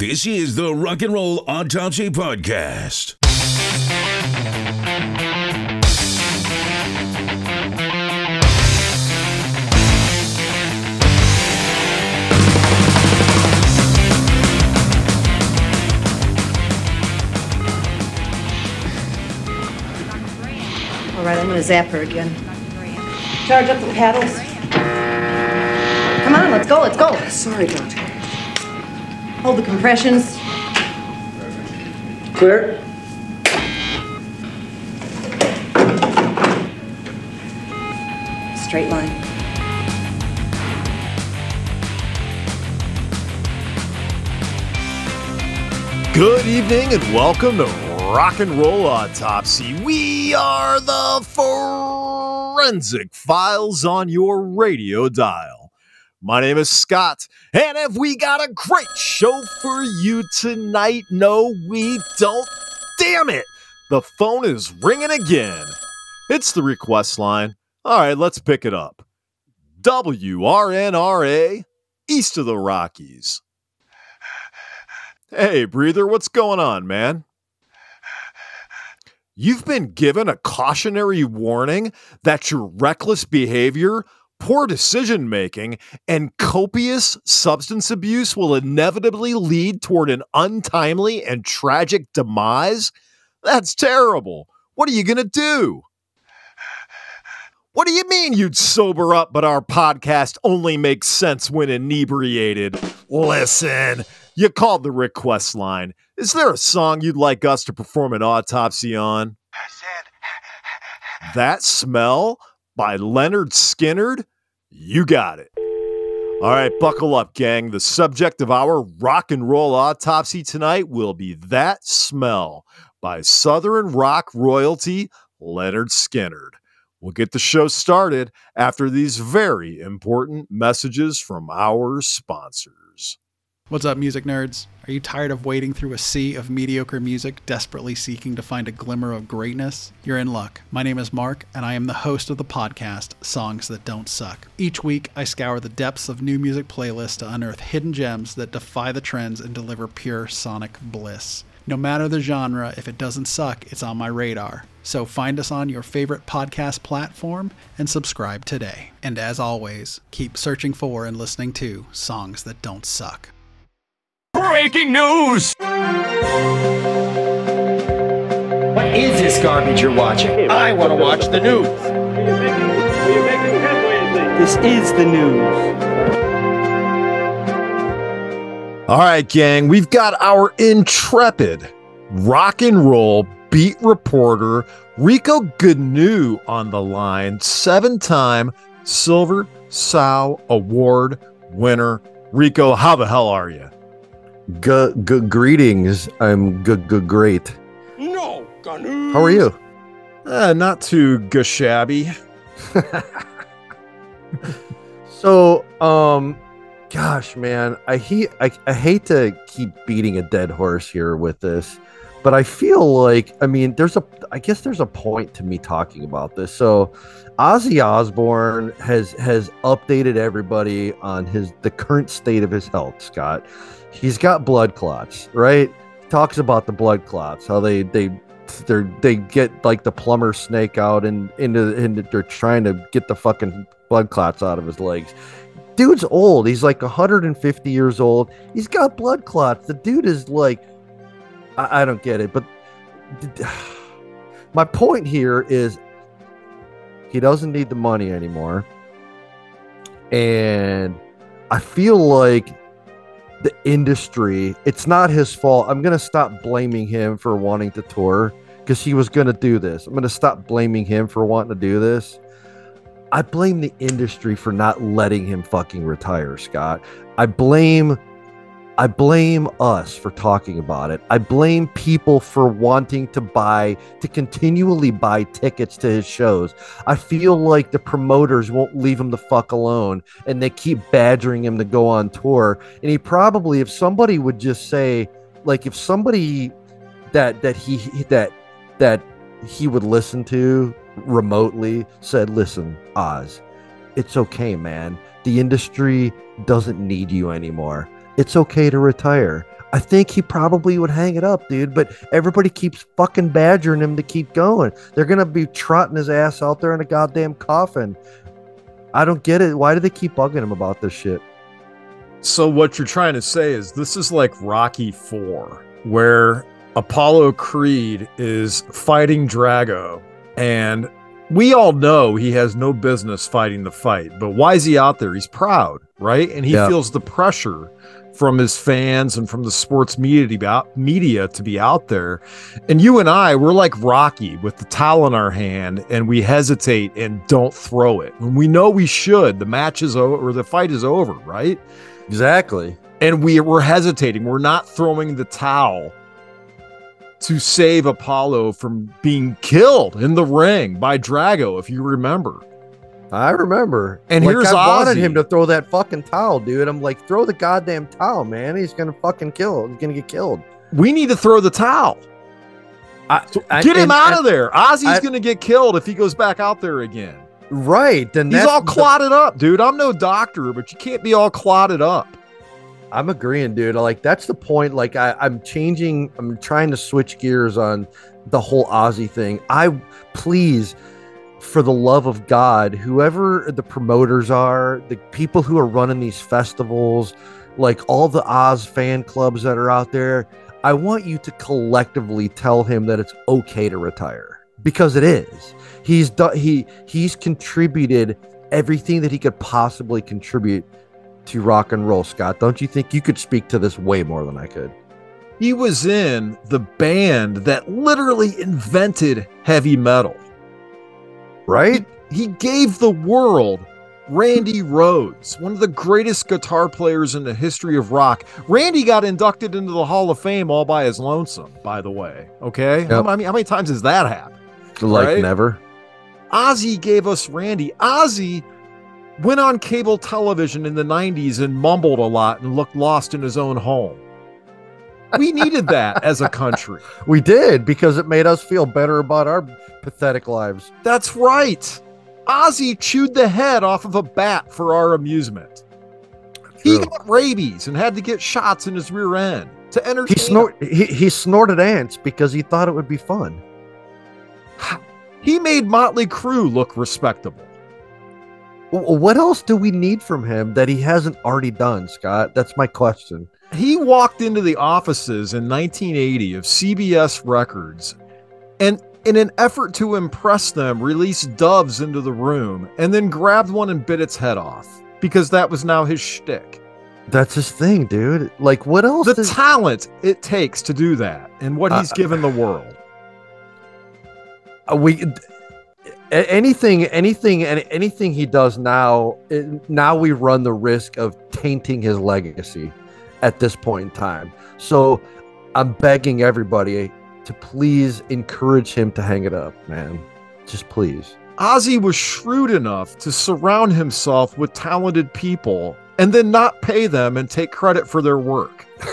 This is the Rock and Roll Autopsy Podcast. All right, I'm gonna zap her again. Charge up the paddles. Come on, let's go, let's go. Sorry, Doctor. Hold the compressions. Clear? Straight line. Good evening and welcome to Rock and Roll Autopsy. We are the forensic files on your radio dial. My name is Scott, and have we got a great show for you tonight? No, we don't. Damn it! The phone is ringing again. It's the request line. All right, let's pick it up. WRNRA, east of the Rockies. Hey, breather, what's going on, man? You've been given a cautionary warning that your reckless behavior, poor decision making, and copious substance abuse will inevitably lead toward an untimely and tragic demise? That's terrible. What are you going to do? What do you mean you'd sober up, but our podcast only makes sense when inebriated? Listen, you called the request line. Is there a song you'd like us to perform an autopsy on? That Smell by Lynyrd Skynyrd? You got it. All right, buckle up, gang. The subject of our rock and roll autopsy tonight will be That Smell by Southern rock royalty Lynyrd Skynyrd. We'll get the show started after these very important messages from our sponsors. What's up, music nerds? Are you tired of wading through a sea of mediocre music, desperately seeking to find a glimmer of greatness? You're in luck. My name is Mark, and I am the host of the podcast, Songs That Don't Suck. Each week, I scour the depths of new music playlists to unearth hidden gems that defy the trends and deliver pure sonic bliss. No matter the genre, if it doesn't suck, it's on my radar. So find us on your favorite podcast platform and subscribe today. And as always, keep searching for and listening to songs that don't suck. Breaking news! What is this garbage you're watching? I want to watch the news. This is the news. All right, gang, we've got our intrepid rock and roll beat reporter Rico Gnu on the line, seven time Silver Sow Award winner. Rico, how the hell are you? Good, good greetings. I'm good, good, great. No, Ganu. How are you? Uh, not too gashabby. So, um, gosh, man, I hate, I, I hate to keep beating a dead horse here with this, but I feel like, I mean, there's a, I guess there's a point to me talking about this. So, Ozzy Osbourne has has updated everybody on his the current state of his health. Scott, he's got blood clots, right? Talks about the blood clots, how they they they they get like the plumber snake out and into and they're trying to get the fucking blood clots out of his legs. Dude's old. He's like 150 years old. He's got blood clots. The dude is like, I, I don't get it. But my point here is he doesn't need the money anymore. And I feel like the industry, it's not his fault. I'm going to stop blaming him for wanting to tour because he was going to do this. I'm going to stop blaming him for wanting to do this. I blame the industry for not letting him fucking retire, Scott. I blame I blame us for talking about it. I blame people for wanting to buy, to continually buy tickets to his shows. I feel like the promoters won't leave him the fuck alone and they keep badgering him to go on tour. And he probably, if somebody would just say, like, if somebody that, that he, that, that he would listen to remotely said, listen, Oz, it's okay, man. The industry doesn't need you anymore it's okay to retire. I think he probably would hang it up, dude. But everybody keeps fucking badgering him to keep going. They're gonna be trotting his ass out there in a goddamn coffin. I don't get it. Why do they keep bugging him about this shit? So what you're trying to say is this is like Rocky 4 where Apollo Creed is fighting Drago and we all know he has no business fighting the fight, but why is he out there? He's proud, right? And he Yeah. feels the pressure from his fans and from the sports media to be out, media to be out there. And you and I, we're like Rocky with the towel in our hand and we hesitate and don't throw it. When we know we should, the match is over or the fight is over, right? Exactly. and we were hesitating. We're not throwing the towel to save Apollo from being killed in the ring by Drago, if you remember. I remember. And like, here's I wanted him to throw that fucking towel, dude. I'm like, throw the goddamn towel, man. He's gonna fucking kill. He's gonna get killed. We need to throw the towel. I, I- Get him and- out and- of there. Ozzy's to get killed if he goes back out there again. Right. Then He's all the- clotted up, dude. I'm no doctor, but you can't be all clotted up. I'm agreeing, dude. Like that's the point. Like I, I'm changing. I'm trying to switch gears on the whole Ozzy thing. I please, for the love of God, whoever the promoters are, the people who are running these festivals, like all the Oz fan clubs that are out there, I want you to collectively tell him that it's okay to retire because it is. He's done. He he's contributed everything that he could possibly contribute to rock and roll, Scott. Don't you think you could speak to this way more than I could? He was in the band that literally invented heavy metal. Right? He gave the world Randy Rhoads, one of the greatest guitar players in the history of rock. Randy got inducted into the Hall of Fame all by his lonesome, by the way. Okay. How, Yep. I mean, how many times has that happened? Like Right? never. Ozzy gave us Randy. Ozzy went on cable television in the 90s and mumbled a lot and looked lost in his own home. We needed that as a country. We did because it made us feel better about our pathetic lives. That's right. Ozzy chewed the head off of a bat for our amusement. He got rabies and had to get shots in his rear end to entertain. He snort he, he snorted ants because he thought it would be fun. He made Motley Crue look respectable. What else do we need from him that he hasn't already done, Scott? That's my question. He walked into the offices in 1980 of CBS Records and, in an effort to impress them, released doves into the room and then grabbed one and bit its head off because that was now his shtick. That's his thing, dude. Like what else? The does- talent it takes to do that and what he's Uh, given the world. Uh, we anything anything and anything he does now now we run the risk of tainting his legacy at this point in time so i'm begging everybody to please encourage him to hang it up man just please Ozzy was shrewd enough to surround himself with talented people and then not pay them and take credit for their work.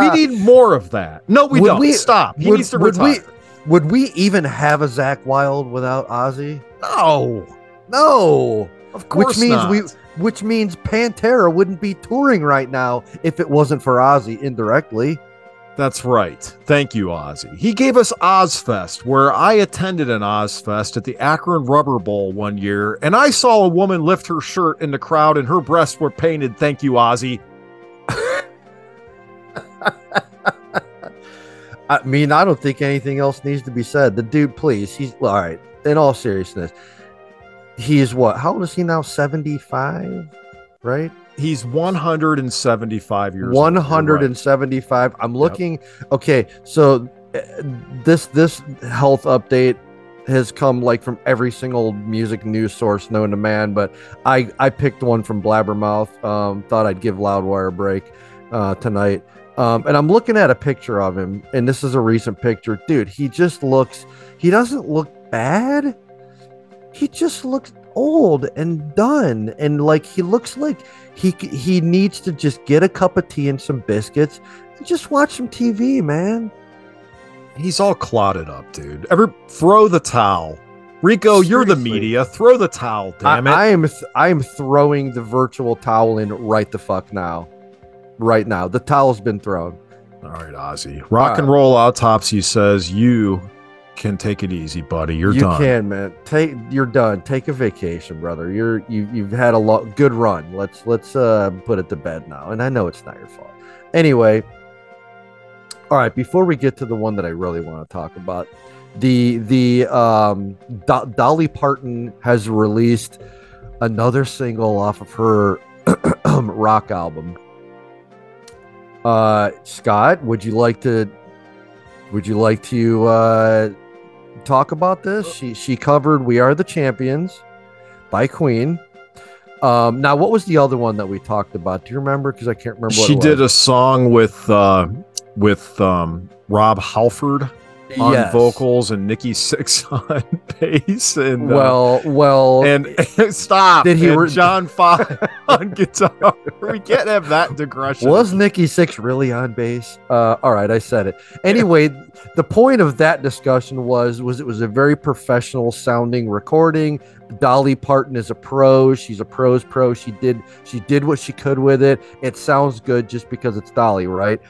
we need more of that. No, we Would don't. we- Stop. He would- needs to would we- retire. would we even have a Zakk Wylde without ozzy No, no of course which means not. we which means pantera wouldn't be touring right now if it wasn't for ozzy indirectly That's right. Thank you, Ozzy. He gave us Ozzfest, where I attended an Ozzfest at the Akron Rubber Bowl one year, and I saw a woman lift her shirt in the crowd, and her breasts were painted. Thank you, Ozzy. I mean, I don't think anything else needs to be said. The dude, please, he's all right. In all seriousness, he is what? How old is he now? Seventy-five, right? He's 175 years old. One You're hundred right. I'm looking. Okay, so uh, this this health update has come like from every single music news source known to man, but I I picked one from Blabbermouth. Um, thought I'd give Loudwire a break uh, tonight. Um, and I'm looking at a picture of him, and this is a recent picture. Dude, he just looks, he doesn't look bad. He just looks old and done. And like, he looks like he he needs to just get a cup of tea and some biscuits and just watch some TV, man. He's all clotted up, dude. Ever throw the towel. Rico, you're the media. Throw the towel, damn I, it. I am th- I am throwing the virtual towel in right the fuck now. right now. The towel's been thrown. All right, Ozzy. Rock and roll autopsy says you can take it easy, buddy. You're you done. can, man. Take you're done. Take a vacation, brother. You're you you've had a lot good run. Let's let's uh put it to bed now. And I know it's not your fault. Anyway, all right. Before we get to the one that I really want to talk about, the the um Do- Dolly Parton has released another single off of her rock album. Uh, Scott, would you like to? Would you like to uh, talk about this? She she covered "We Are the Champions" by Queen. Um, now, what was the other one that we talked about? Do you remember? Because I can't remember. What she did a song with uh with um Rob Halford on Yes. vocals and Nikki Sixx on bass and uh, Well, well, and stop. Did he re- John Five on guitar? we can't have that digression. Was Nikki Sixx really on bass? Uh, all right, I said it. Anyway, the point of that discussion was was it was a very professional sounding recording. Dolly Parton is a pro. She's a pro's pro. She did she did what she could with it. It sounds good just because it's Dolly, right?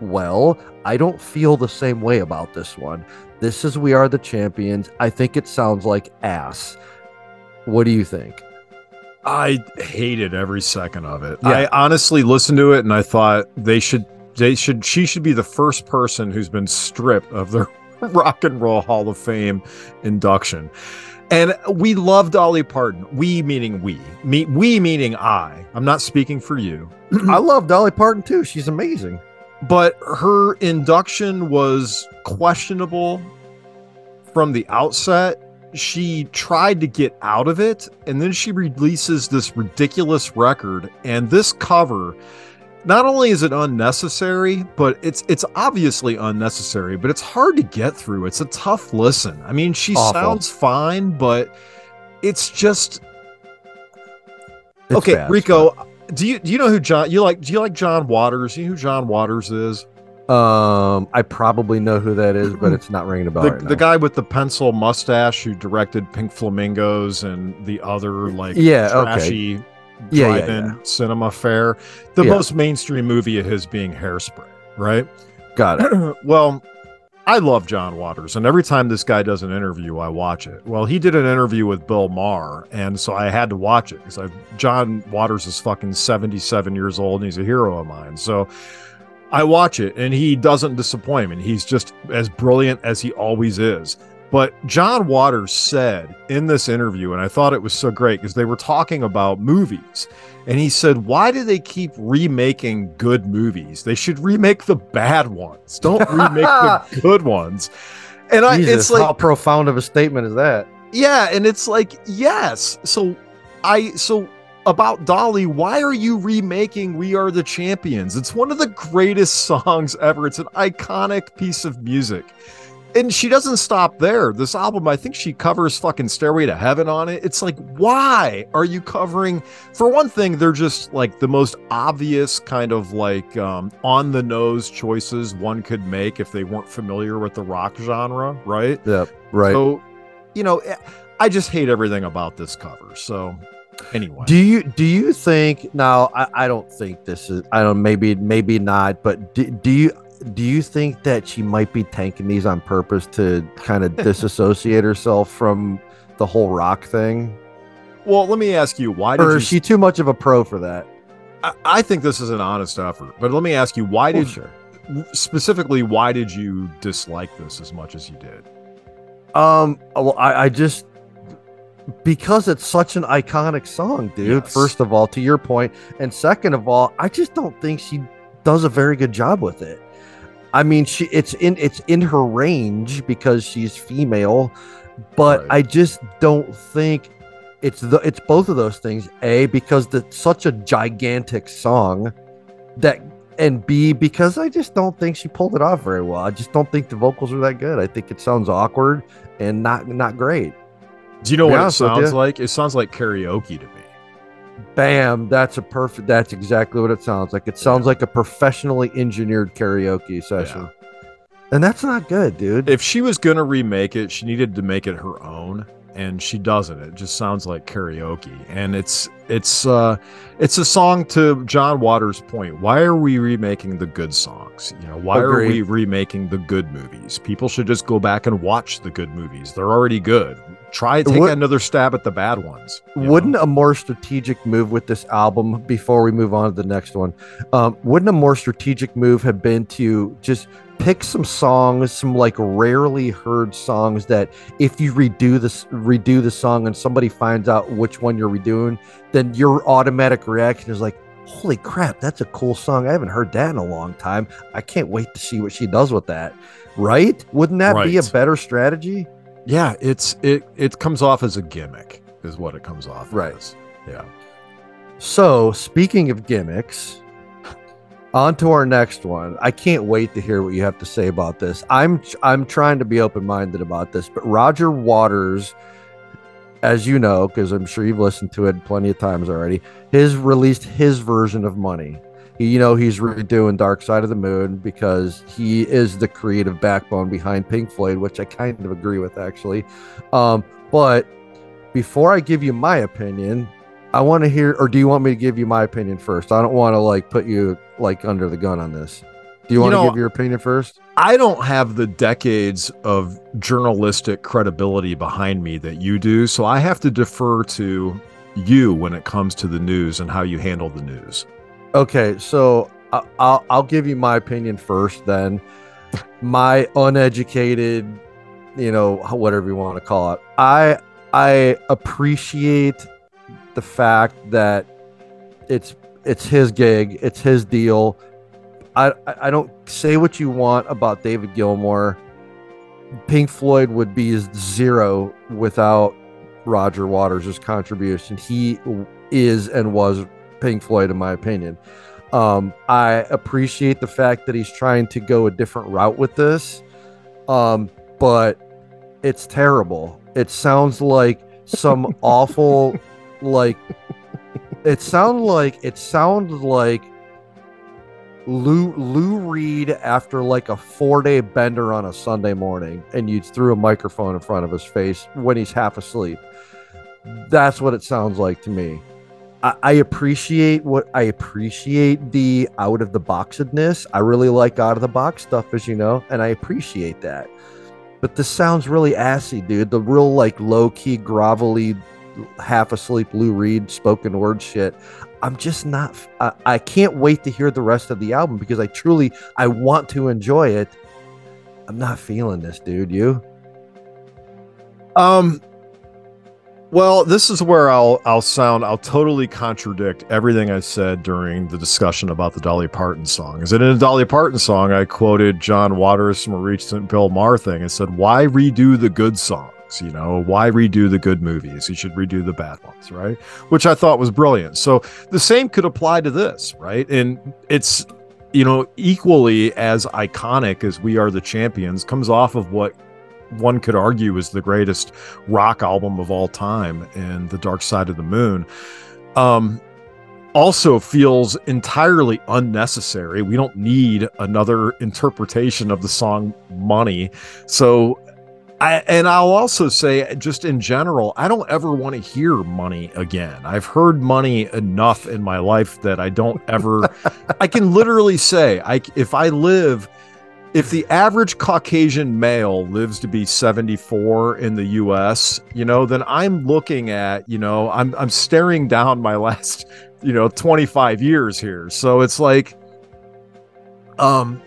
Well, I don't feel the same way about this one. This is We Are the Champions. I think it sounds like ass. What do you think? I hated every second of it. Yeah. I honestly listened to it and I thought they should they should she should be the first person who's been stripped of their rock and roll hall of fame induction. And we love Dolly Parton. We meaning we. Me we meaning I. I'm not speaking for you. I love Dolly Parton too. She's amazing. But her induction was questionable from the outset. She tried to get out of it, and then she releases this ridiculous record. And this cover, not only is it unnecessary, but it's it's obviously unnecessary, but it's hard to get through. It's a tough listen. I mean, she Awful. sounds fine, but it's just It's okay. bad, Rico, do you do you know who John you like? Do you like John Waters? You know who John Waters is? Um, I probably know who that is, but it's not ringing a bell. the, right the guy with the pencil mustache who directed Pink Flamingos and the other like Yeah, okay. trashy Yeah, yeah, drive-in yeah. cinema fare. The Yeah. most mainstream movie of his being Hairspray, right? Got it. well, I love John Waters, and every time this guy does an interview, I watch it. Well, he did an interview with Bill Maher, and so I had to watch it because John Waters is fucking seventy-seven years old, and he's a hero of mine. So I watch it, and he doesn't disappoint me. He's just as brilliant as he always is. But John Waters said in this interview, and I thought it was so great because they were talking about movies. And he said, Why do they keep remaking good movies? They should remake the bad ones. Don't remake the good ones. And I, Jesus, it's like, how profound of a statement is that? yeah, and it's like, yes. So I so about Dolly, why are you remaking We Are the Champions? It's one of the greatest songs ever. It's an iconic piece of music. And she doesn't stop there. This album, I think she covers fucking Stairway to Heaven on it. It's like, why are you covering? For one thing, they're just like the most obvious kind of like um, on the nose choices one could make if they weren't familiar with the rock genre, right? Yep. Right. So, you know, eh, I just hate everything about this cover. So, anyway, do you do you think now? I, I don't think this is. I don't. Maybe maybe not. But do, do you do you think that she might be tanking these on purpose to kind of disassociate herself from the whole rock thing, well, let me ask you, why did or you? is she too much of a pro for that? I, I think this is an honest effort, but let me ask you, why Well, did sure. specifically why did you dislike this as much as you did? Um. Well, I, I just because it's such an iconic song, dude. Yes. First of all, to your point, and second of all, I just don't think she does a very good job with it. I mean, she it's in it's in her range because she's female, but Right. I just don't think it's the it's both of those things. A because it's such a gigantic song that and B because I just don't think she pulled it off very well. I just don't think the vocals are that good. I think it sounds awkward and not not great. Do you know what it sounds like? It sounds like karaoke to me. Bam, that's a perfect that's exactly what it sounds like. It sounds like a professionally engineered karaoke session. And that's not good, dude. If she was gonna remake it, she needed to make it her own, and she doesn't. It just sounds like karaoke, and it's It's uh it's a song to John Waters' point. Why are we remaking the good songs? You know, why are we remaking the good movies? People should just go back and watch the good movies. They're already good. Try take Would- another stab at the bad ones. Wouldn't a more strategic move with this album, before we move on to the next one, um, wouldn't a more strategic move have been to just pick some songs, some like rarely heard songs that if you redo this, redo the song, and somebody finds out which one you're redoing, then your automatic reaction is like, "Holy crap, that's a cool song! I haven't heard that in a long time. I can't wait to see what she does with that." Right? Wouldn't that be a better strategy? Yeah, it's it it comes off as a gimmick, is what it comes off Right. as. Yeah. So, speaking of gimmicks, on to our next one. I can't wait to hear what you have to say about this. I'm I'm trying to be open-minded about this, but Roger Waters, as you know, because I'm sure you've listened to it plenty of times already, has released his version of Money. He, you know, he's redoing Dark Side of the Moon because he is the creative backbone behind Pink Floyd, which I kind of agree with actually. Um, but before I give you my opinion, I want to hear, or do you want me to give you my opinion first? I don't want to like put you like under the gun on this. Do you You want to give your opinion first? I don't have the decades of journalistic credibility behind me that you do, so I have to defer to you when it comes to the news and how you handle the news. Okay, so I'll I'll give you my opinion first. Then my uneducated, you know, whatever you want to call it. I I appreciate the fact that it's it's his gig, it's his deal. I I don't say what you want about David Gilmour. Pink Floyd would be zero without Roger Waters' contribution. He is and was Pink Floyd, in my opinion. Um, I appreciate the fact that he's trying to go a different route with this, um, but it's terrible. It sounds like some awful, like it sounds like it sounds like Lou Lou Reed after like a four day bender on a Sunday morning, and you threw a microphone in front of his face when he's half asleep. That's what it sounds like to me. I, appreciate what I appreciate the out of the boxedness. I really like out of the box stuff, as you know, and I appreciate that. But this sounds really assy, dude. The real like low key, grovelly, half asleep Lou Reed spoken word shit. I'm just not. I, I can't wait to hear the rest of the album because I truly I want to enjoy it. I'm not feeling this, dude. You? Um well, this is where I'll I'll sound I'll totally contradict everything I said during the discussion about the Dolly Parton song. Is it in a Dolly Parton song? I quoted John Waters from a recent Bill Maher thing and said, "Why redo the good songs? You know, why redo the good movies? You should redo the bad ones, right?" Which I thought was brilliant. So the same could apply to this, right? And it's you know equally as iconic as "We Are the Champions" comes off of what one could argue is the greatest rock album of all time and the dark side of the moon um also feels entirely unnecessary we don't need another interpretation of the song money so I, and I'll also say, just in general, I don't ever want to hear money again. I've heard money enough in my life that I don't ever. I can literally say, I if I live if the average Caucasian male lives to be 74 in the US, you know, then I'm looking at, you know, I'm I'm staring down my last, you know, 25 years here. So it's like um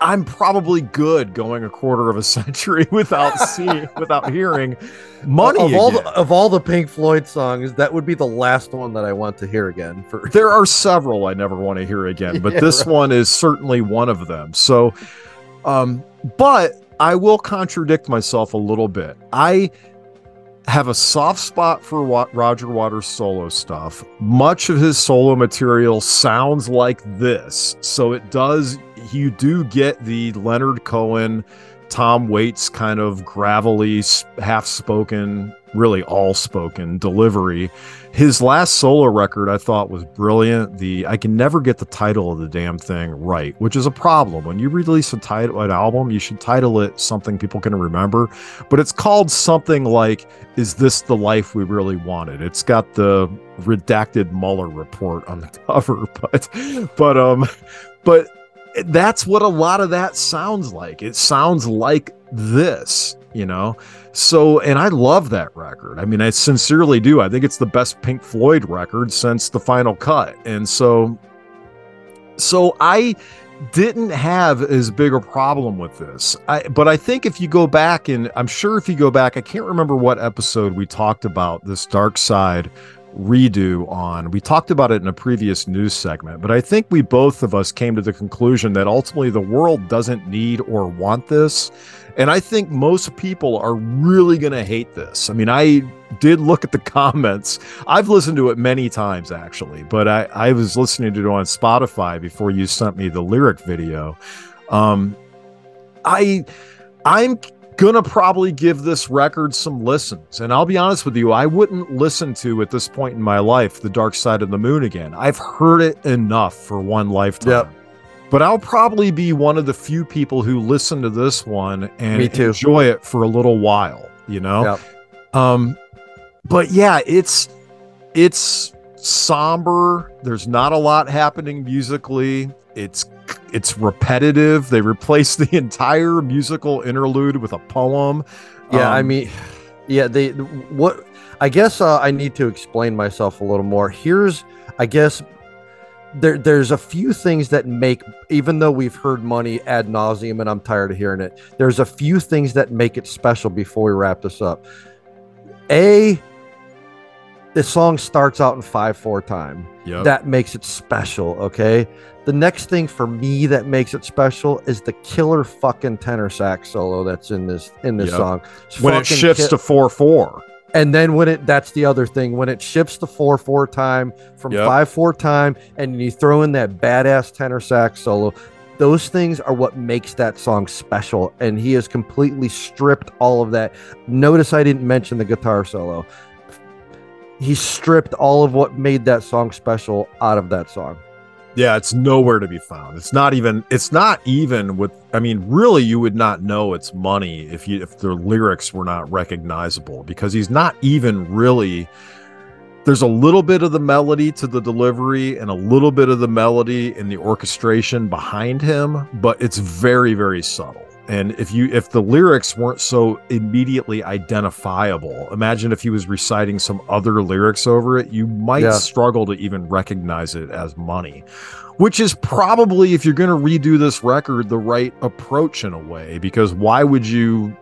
I'm probably good going a quarter of a century without seeing without hearing money of all the, of all the Pink Floyd songs, that would be the last one that I want to hear again. For there are several I never want to hear again, but Yeah, this right. one is certainly one of them. So, um, but I will contradict myself a little bit. I have a soft spot for Roger Waters' solo stuff. Much of his solo material sounds like this, so it does. You do get the Leonard Cohen, Tom Waits kind of gravelly, half-spoken really all spoken delivery. His last solo record I thought was brilliant. The I can never get the title of the damn thing right, which is a problem. When you release a title an album, you should title it something people can remember. But it's called something like "Is This the Life We Really Wanted?" It's got the redacted Mueller report on the cover, but but um but that's what a lot of that sounds like. It sounds like this, you know. So, and I love that record. I mean, I sincerely do. I think it's the best Pink Floyd record since the final cut. And so, so I didn't have as big a problem with this. I, but I think if you go back and I'm sure if you go back, I can't remember what episode we talked about this dark side redo on. We talked about it in a previous news segment, but I think we both of us came to the conclusion that ultimately the world doesn't need or want this. And I think most people are really going to hate this. I mean, I did look at the comments. I've listened to it many times actually, but I, I was listening to it on Spotify before you sent me the lyric video. Um, I, I'm gonna probably give this record some listens. And i'll be honest with you i wouldn't listen to at this point in my life the dark side of the moon again. I've heard it enough for one lifetime. Yep. but i'll probably be one of the few people who listen to this one and enjoy it for a little while you know? Yep. um but yeah it's it's somber. There's not a lot happening musically. It's it's repetitive they replace the entire musical interlude with a poem Yeah, I Um, mean, yeah, they what I guess uh, I need to explain myself a little more. Here's, I guess, there there's a few things that make, even though we've heard money ad nauseum, and I'm tired of hearing it. There's a few things that make it special before we wrap this up. A, the song starts out in five four time. Yep. That makes it special. Okay. The next thing for me that makes it special is the killer fucking tenor sax solo that's in this in this Yep. song. It's when it shifts ki- to 4-4 and then when it that's the other thing when it shifts to four four time from Yep. five four time and you throw in that badass tenor sax solo those things are what makes that song special and he has completely stripped all of that notice i didn't mention the guitar solo he stripped all of what made that song special out of that song Yeah, it's nowhere to be found. It's not even it's not even with I mean, really you would not know it's money if you if the lyrics were not recognizable because he's not even really there's a little bit of the melody to the delivery and a little bit of the melody in the orchestration behind him, but it's very very subtle. And if you if the lyrics weren't so immediately identifiable, imagine if he was reciting some other lyrics over it, you might Yeah. struggle to even recognize it as money. Which is probably if you're going to redo this record the right approach in a way because why would you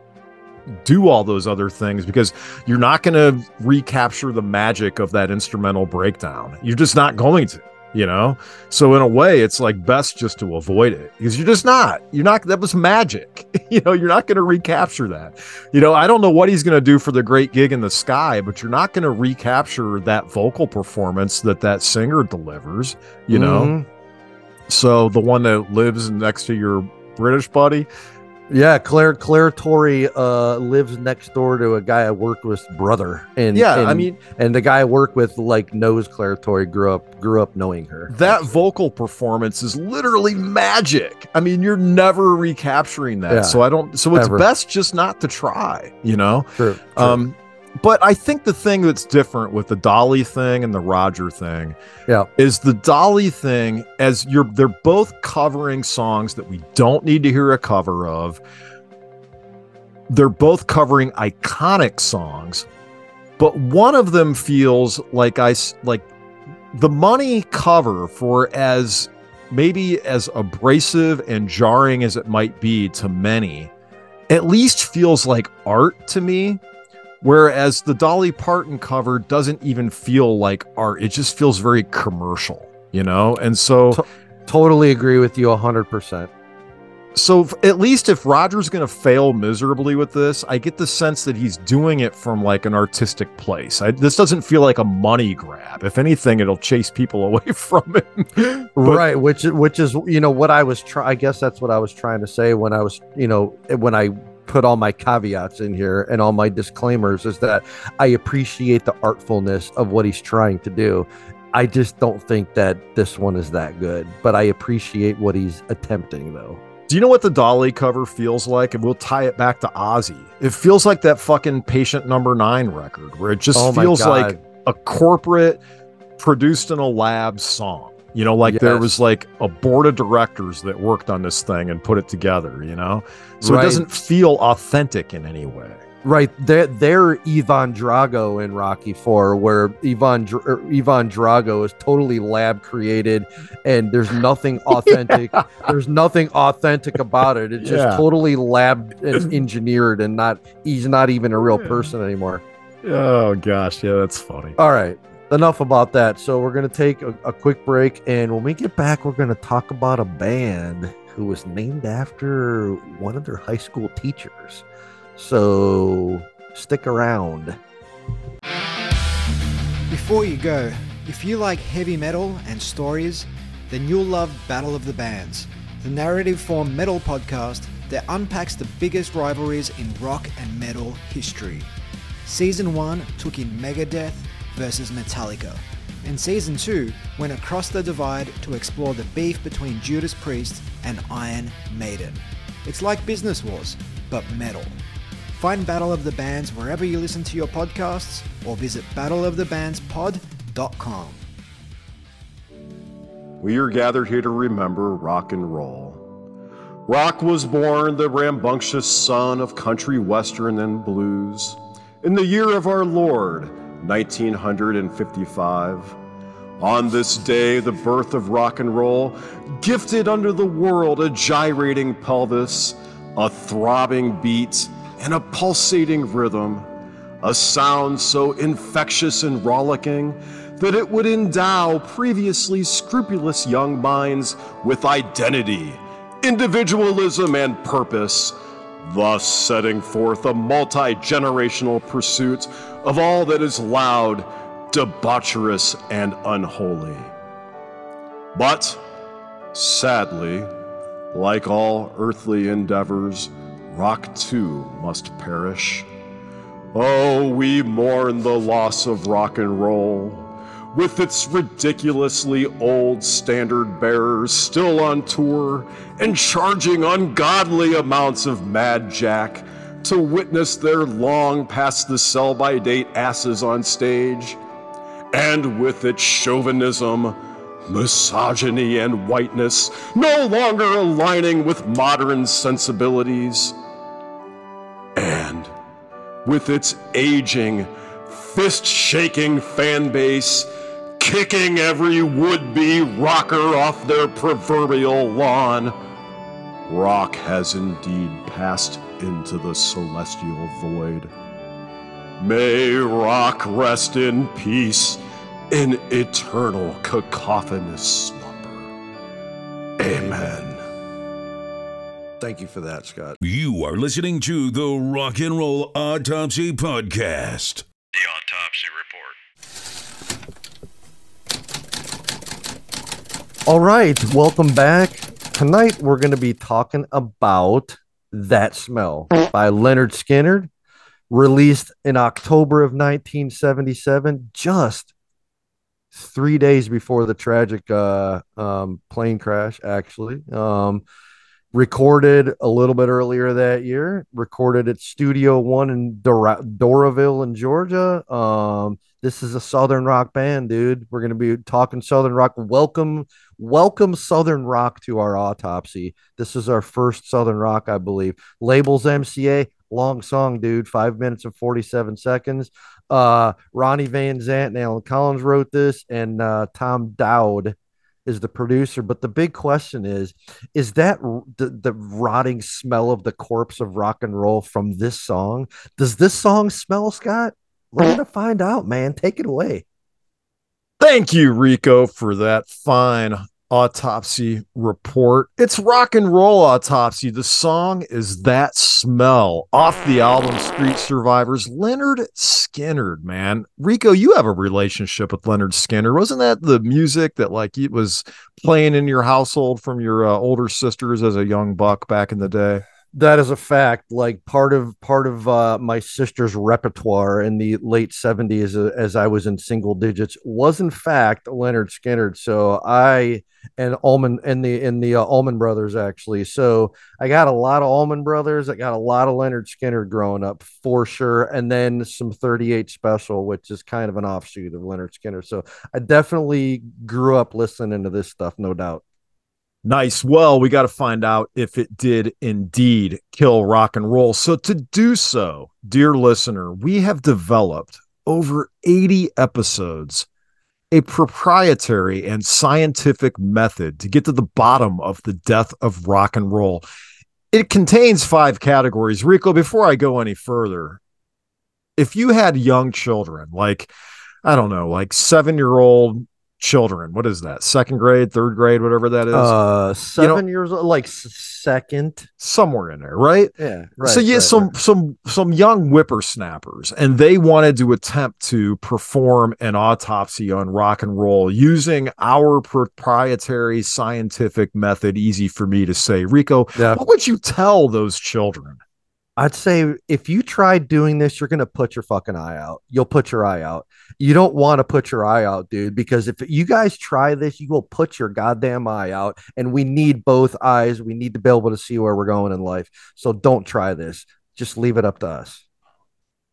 do all those other things because you're not going to recapture the magic of that instrumental breakdown. You're just not going to, you know? So in a way it's like best just to avoid it because you're just not. You're not that was magic. you know, you're not going to recapture that. You know, I don't know what he's going to do for the great gig in the sky, but you're not going to recapture that vocal performance that that singer delivers, you know? Mhm. So the one that lives next to your British buddy, yeah claire Clare Torry uh lives next door to a guy i work with brother and yeah, I mean and the guy I work with like knows Clare Torry grew up grew up knowing her. that vocal performance is literally magic. I mean, you're never recapturing that. Yeah. So I don't so it's Ever. best just not to try, you know? True. Um but I think the thing that's different with the Dolly thing and the Roger thing Yeah. is the Dolly thing as you're they're both covering songs that we don't need to hear a cover of. They're both covering iconic songs, but one of them feels like I like the money cover for as maybe as abrasive and jarring as it might be to many, at least feels like art to me. Whereas the Dolly Parton cover doesn't even feel like art. It just feels very commercial, you know? And so To- Totally agree with you hundred percent. so f- at least if Roger's going to fail miserably with this, I get the sense that he's doing it from like an artistic place. I, this doesn't feel like a money grab. If anything, it'll chase people away from him. But- Right, which which is you know what I was trying. I guess that's what I was trying to say when I was you know when I put all my caveats in here and all my disclaimers is that I appreciate the artfulness of what he's trying to do. I just don't think that this one is that good, but I appreciate what he's attempting though. Do you know what the Dolly cover feels like? And we'll tie it back to Ozzy. It feels like that fucking Patient Number Nine record, where it just Oh feels like a corporate produced in a lab song. You know, like there was like a board of directors that worked on this thing and put it together, you know? So Right. it doesn't feel authentic in any way. Right, they're, they're Ivan Drago in Rocky Four, where Ivan er, Ivan Drago is totally lab created, and there's nothing authentic. There's nothing authentic about it. It's just Yeah. totally lab and engineered, and not he's not even a real person anymore. Oh gosh, yeah, that's funny. All right, enough about that. So we're gonna take a, a quick break, and when we get back, we're gonna talk about a band who was named after one of their high school teachers. So stick around. Before you go, if you like heavy metal and stories, then you'll love Battle of the Bands, the narrative form metal podcast that unpacks the biggest rivalries in rock and metal history. Season 1 took in Megadeth versus Metallica, In Season 2 went across the divide to explore the beef between Judas Priest and Iron Maiden. It's like Business Wars, but metal. Find Battle of the Bands wherever you listen to your podcasts or visit battleofthebandspod.com. We are gathered here to remember rock and roll. Rock was born the rambunctious son of country western and blues in the year of our Lord, 1955. On this day, the birth of rock and roll gifted unto the world a gyrating pelvis, a throbbing beat, and a pulsating rhythm, a sound so infectious and rollicking that it would endow previously scrupulous young minds with identity, individualism, and purpose, thus setting forth a multi generational pursuit of all that is loud, debaucherous, and unholy. But, sadly, like all earthly endeavors, rock too must perish. Oh, we mourn the loss of rock and roll, with its ridiculously old standard bearers still on tour and charging ungodly amounts of Mad Jack to witness their long past the sell by date asses on stage, and with its chauvinism, misogyny, and whiteness no longer aligning with modern sensibilities, and with its aging, fist shaking fan base, kicking every would be rocker off their proverbial lawn. Rock has indeed passed into the celestial void. May rock rest in peace in eternal cacophonous slumber. Amen. Thank you for that, Scott. You are listening to the Rock and Roll Autopsy Podcast. The Autopsy Report. All right, welcome back. Tonight we're going to be talking about That Smell by Lynyrd Skynyrd, released in October of 1977, just three days before the tragic uh, um, plane crash, actually. Um, recorded a little bit earlier that year, recorded at Studio One in Dora- Doraville in Georgia. Um, this is a Southern rock band, dude. We're going to be talking Southern rock. Welcome, welcome Southern rock to our autopsy. This is our first Southern rock, I believe. Labels MCA, long song, dude. Five minutes and 47 seconds. Uh, Ronnie Van Zant and Allen Collins wrote this, and uh, Tom Dowd is the producer. But the big question is, is that the, the rotting smell of the corpse of rock and roll from this song? Does this song smell, Scott? We're gonna find out, man. Take it away. Thank you, Rico, for that fine autopsy report. It's rock and roll autopsy. The song is That Smell off the album Street Survivors. Lynyrd Skynyrd, man. Rico, you have a relationship with Lynyrd Skynyrd. Wasn't that the music that like it was playing in your household from your uh, older sisters as a young buck back in the day? That is a fact. Like part of part of uh, my sister's repertoire in the late seventies, uh, as I was in single digits, was in fact Lynyrd Skynyrd. So I and Allman and the and the uh, Allman Brothers actually. So I got a lot of Allman Brothers. I got a lot of Lynyrd Skynyrd growing up for sure, and then some Thirty Eight Special, which is kind of an offshoot of Lynyrd Skynyrd. So I definitely grew up listening to this stuff, no doubt. Nice. Well, we got to find out if it did indeed kill rock and roll. So, to do so, dear listener, we have developed over 80 episodes, a proprietary and scientific method to get to the bottom of the death of rock and roll. It contains five categories. Rico, before I go any further, if you had young children, like, I don't know, like seven year old children. What is that? Second grade, third grade, whatever that is. Uh, seven you know, years old, like second, somewhere in there, right? Yeah. Right, so yeah, right, some right. some some young whippersnappers, and they wanted to attempt to perform an autopsy on rock and roll using our proprietary scientific method. Easy for me to say, Rico. Yeah. What would you tell those children? I'd say if you try doing this, you're going to put your fucking eye out. You'll put your eye out. You don't want to put your eye out, dude, because if you guys try this, you will put your goddamn eye out. And we need both eyes. We need to be able to see where we're going in life. So don't try this. Just leave it up to us.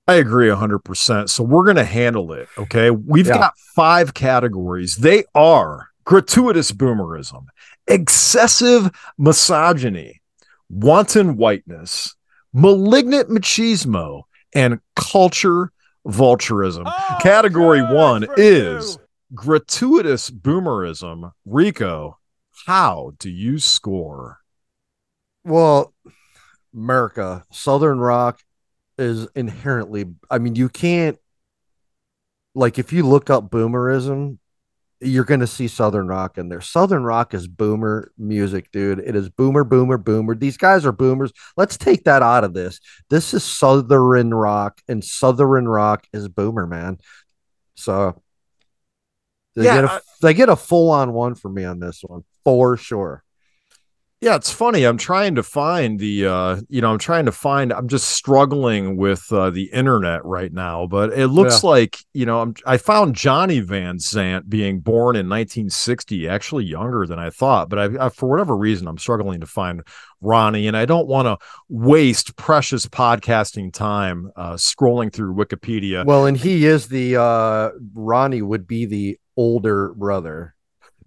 I agree 100%. So we're going to handle it. Okay. We've Yeah. got five categories. They are gratuitous boomerism, excessive misogyny, wanton whiteness, malignant machismo, and culture vulturism. Category one is gratuitous boomerism. Rico, how do you score? Well, America, Southern rock is inherently, I mean, you can't, like, if you look up boomerism, you're going to see Southern rock in there. Southern rock is boomer music, dude. It is boomer, boomer, boomer. These guys are boomers. Let's take that out of this. This is Southern rock, and Southern rock is boomer, man. So they Yeah, get a I- they get a full on one for me on this one for sure. Yeah, it's funny. I'm trying to find the uh you know, I'm trying to find I'm just struggling with uh the internet right now, but it looks like, you know, I'm I found Johnny Van Zant being born in 1960, actually younger than I thought, but I, I for whatever reason I'm struggling to find Ronnie and I don't want to waste precious podcasting time uh scrolling through Wikipedia. Well, and he is the uh Ronnie would be the older brother.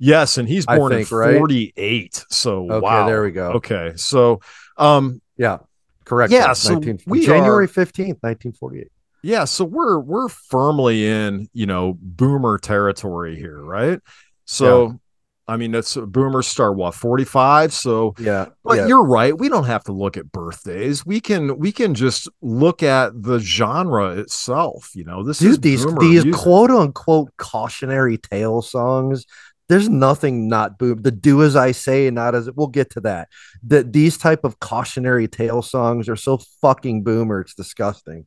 Yes, and he's born think, in right? 48. So Okay, wow. there we go. Okay. So um Yeah, correct. Yeah, so 19 we January are- 15th, 1948. Yeah, so we're we're firmly in, you know, boomer territory here, right? So I mean, that's boomers start what, 45? So Yeah. but yeah. you're right. We don't have to look at birthdays. We can we can just look at the genre itself. You know, this is these these music. quote unquote cautionary tale songs. There's nothing not boom. The do as I say, not as we'll get to that. That these type of cautionary tale songs are so fucking boomer. It's disgusting.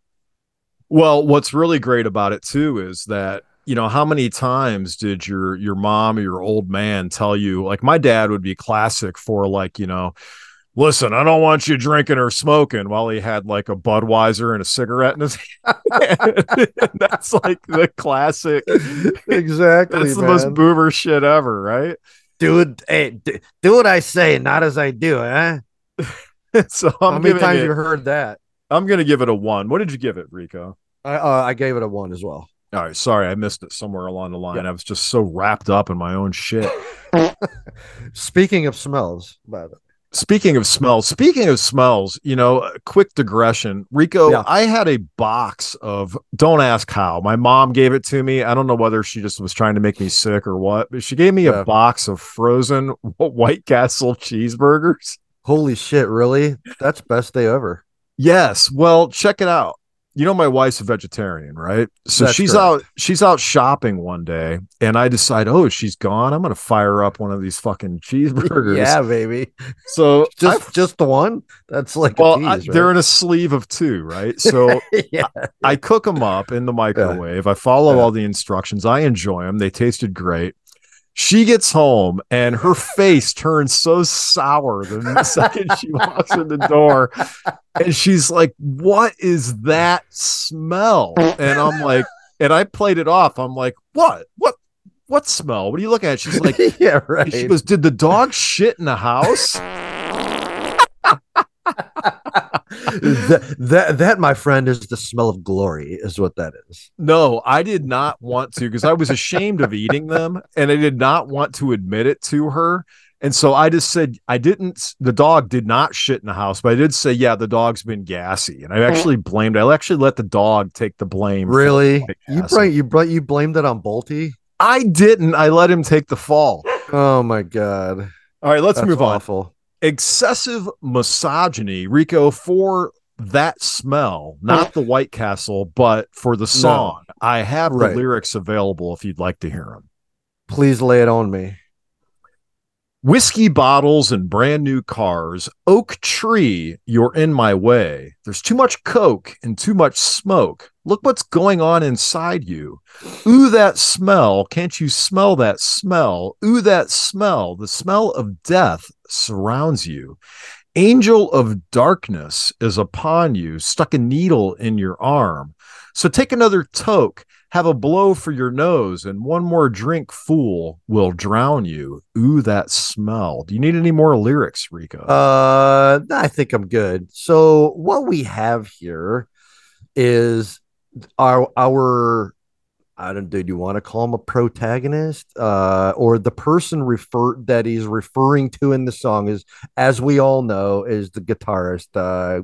Well, what's really great about it too is that you know how many times did your your mom or your old man tell you like my dad would be classic for like you know listen i don't want you drinking or smoking while he had like a budweiser and a cigarette in his hand that's like the classic Exactly. that's the most boomer shit ever right do it. Hey, do, do what I say, not as I do. Eh? so How i'm many times it, you heard that? i'm gonna give it a one what did you give it rico I uh, I gave it a one as well. all right sorry i missed it somewhere along the line i was just so wrapped up in my own shit Speaking of smells, by the way. Speaking of smells, speaking of smells, you know, quick digression. Rico, Yeah. I had a box of don't ask how. My mom gave it to me. I don't know whether she just was trying to make me sick or what, but she gave me Yeah. a box of frozen White Castle cheeseburgers. Holy shit, really? That's best day ever. Yes. Well, check it out. You know, my wife's a vegetarian, right? So That's she's correct. out, she's out shopping one day, and I decide, oh, she's gone. I'm gonna fire up one of these fucking cheeseburgers. Yeah, baby. So Just just the one? That's like well, a I- tease, they're in a sleeve of two, right? So yeah. I cook them up in the microwave. I follow Yeah. all the instructions. I enjoy them. They tasted great. She gets home and her face turns so sour the second she walks in the door. And she's like, What is that smell? And I'm like, and I played it off. I'm like, What? What? What smell? What are you looking at? She's like, yeah, right. She goes, Did the dog shit in the house? That, that that my friend is the smell of glory is what that is. No i did not want to because i was ashamed of eating them and i did not want to admit it to her. And so i just said i didn't the dog did not shit in the house but i did say yeah the dog's been gassy and i mm. actually blamed i actually let the dog take the blame really? you brought you brought you blamed it on bolty i didn't i let him take the fall. Oh my god. All right let's That's move on. awful excessive misogyny, Rico, for that smell, not oh. the White Castle, but for the song. No. I have the lyrics available if you'd like to hear them. Please lay it on me. Whiskey bottles and brand new cars. Oak tree, you're in my way. There's too much coke and too much smoke. Look what's going on inside you. Ooh, that smell. Can't you smell that smell? Ooh, that smell. The smell of death surrounds you. Angel of darkness is upon you, stuck a needle in your arm. So take another toke, have a blow for your nose, and one more drink, fool, will drown you. Ooh, that smell. Do you need any more lyrics, Rico? Uh, I think I'm good. So what we have here is our our I don't do you want to call him a protagonist? Uh, or the person refer that he's referring to in the song is as we all know is the guitarist uh,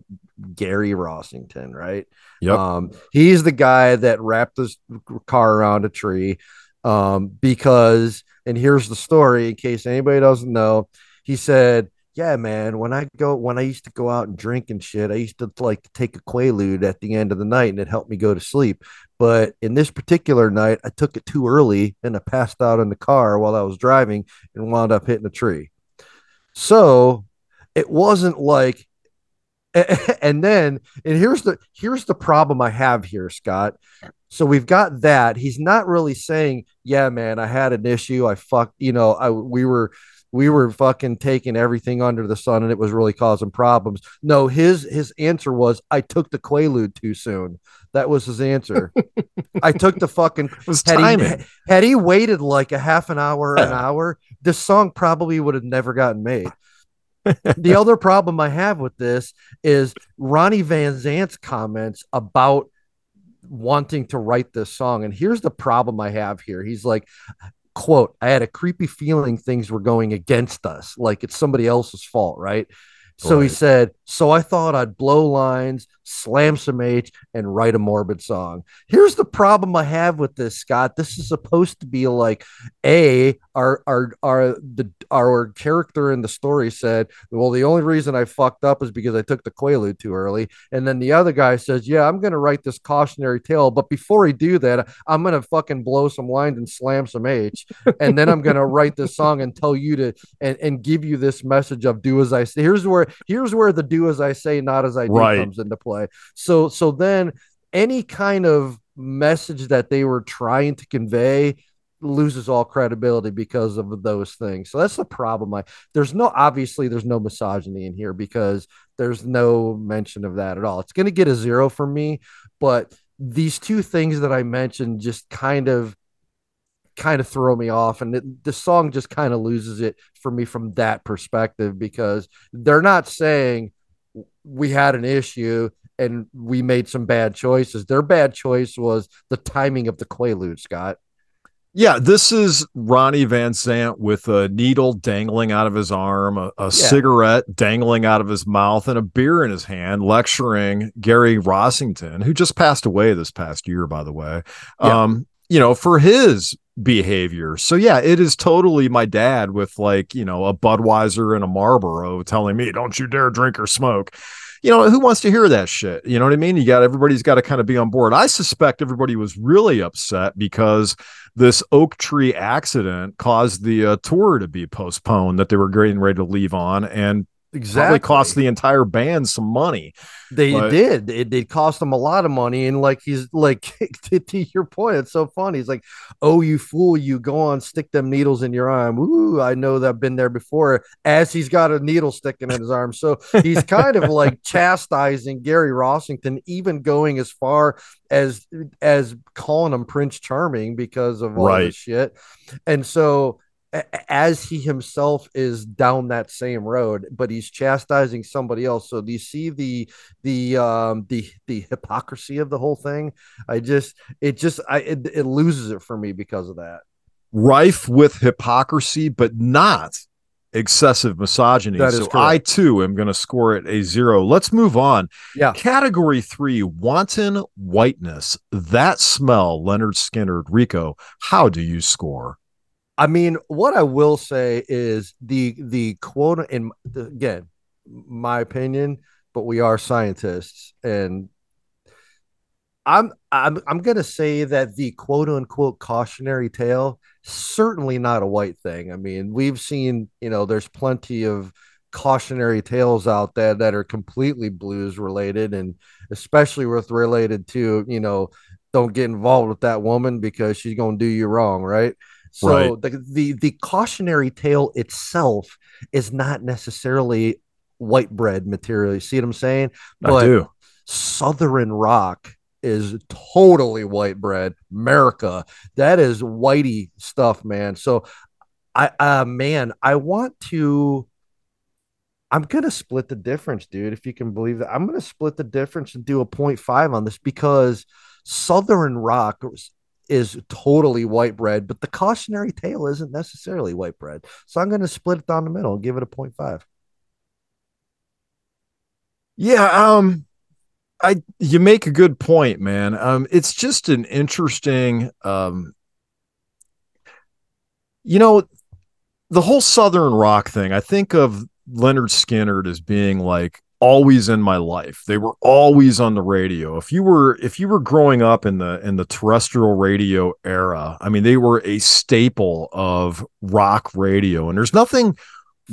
Gary Rossington right? Yep. um, he's the guy that wrapped his car around a tree um, because and here's the story in case anybody doesn't know. He said yeah, man, when I go when I used to go out and drink and shit, I used to like take a Quaalude at the end of the night and it helped me go to sleep. But in this particular night, I took it too early and I passed out in the car while I was driving and wound up hitting a tree. So it wasn't like and then and here's the here's the problem I have here, Scott. So we've got that. He's not really saying, "Yeah, man, I had an issue. I fucked, you know, I we were we were fucking taking everything under the sun and it was really causing problems. No, his his answer was I took the Quaalude too soon. That was his answer. I took the fucking had he, had he waited like a half an hour, an hour, this song probably would have never gotten made. the other problem I have with this is Ronnie Van Zant's comments about wanting to write this song. And here's the problem I have here. He's like, quote, I had a creepy feeling things were going against us, like it's somebody else's fault, right? So right. he said, So I thought I'd blow lines, slam some H, and write a morbid song. Here's the problem I have with this, Scott. This is supposed to be like A, our our our the our character in the story said, Well, the only reason I fucked up is because I took the Quaalude too early. And then the other guy says, Yeah, I'm gonna write this cautionary tale, but before he do that, I'm gonna fucking blow some lines and slam some H, and then I'm gonna write this song and tell you to and, and give you this message of do as I say. Here's where here's where the do as I say, not as I do right. comes into play. So so then any kind of message that they were trying to convey loses all credibility because of those things. So that's the problem. I there's no obviously there's no misogyny in here because there's no mention of that at all. It's going to get a zero for me, but these two things that I mentioned just kind of kind of throw me off and it, the song just kind of loses it for me from that perspective because they're not saying we had an issue and we made some bad choices. Their bad choice was the timing of the Quaalude, Scott. Yeah, this is Ronnie Van Zant with a needle dangling out of his arm, a, a yeah. cigarette dangling out of his mouth, and a beer in his hand, lecturing Gary Rossington, who just passed away this past year, by the way. Yeah. Um, you know, for his behavior. So yeah, it is totally my dad with like, you know, a Budweiser and a Marlboro telling me, don't you dare drink or smoke. You know, who wants to hear that shit? You know what I mean? You got everybody's got to kind of be on board. I suspect everybody was really upset because this oak tree accident caused the uh, tour to be postponed that they were getting ready to leave on. And Exactly. Probably cost the entire band some money. They But- did. It did cost him a lot of money. And like he's like to, your point, it's so funny. He's like, Oh, you fool, you go on, stick them needles in your arm. Ooh, I know that I've been there before. As he's got a needle sticking in his arm. So he's kind of like chastising Gary Rossington, even going as far as as calling him Prince Charming because of all Right. this shit. And so as he himself is down that same road, but he's chastising somebody else. So do you see the the um the the hypocrisy of the whole thing? I just it just I it, it loses it for me because of that. rife with hypocrisy, but not excessive misogyny. That is so. I too am going to score it a zero. Let's move on. Yeah. Category three, wanton whiteness. That smell, Lynyrd Skynyrd, Rico. How do you score? I mean, what I will say is the the quote in again, my opinion, but we are scientists, and I'm I'm I'm gonna say that the quote unquote cautionary tale certainly not a white thing. I mean, we've seen you know there's plenty of cautionary tales out there that are completely blues related, and especially with related to you know don't get involved with that woman because she's gonna do you wrong, right? So Right. the, the the cautionary tale itself is not necessarily white bread material. You see what I'm saying? I do. Southern rock is totally white bread. America, that is whitey stuff, man. So I uh man, I want to I'm gonna split the difference, dude. If you can believe that, I'm gonna split the difference and do a 0.5 on this because Southern rock is- totally white bread, but the cautionary tale isn't necessarily white bread. So I'm gonna split it down the middle and give it a 0.5. Yeah, um I you make a good point, man. Um it's just an interesting um you know the whole southern rock thing. I think of Lynyrd Skynyrd as being like always in my life. They were always on the radio. If you were if you were growing up in the in the terrestrial radio era, I mean they were a staple of rock radio and there's nothing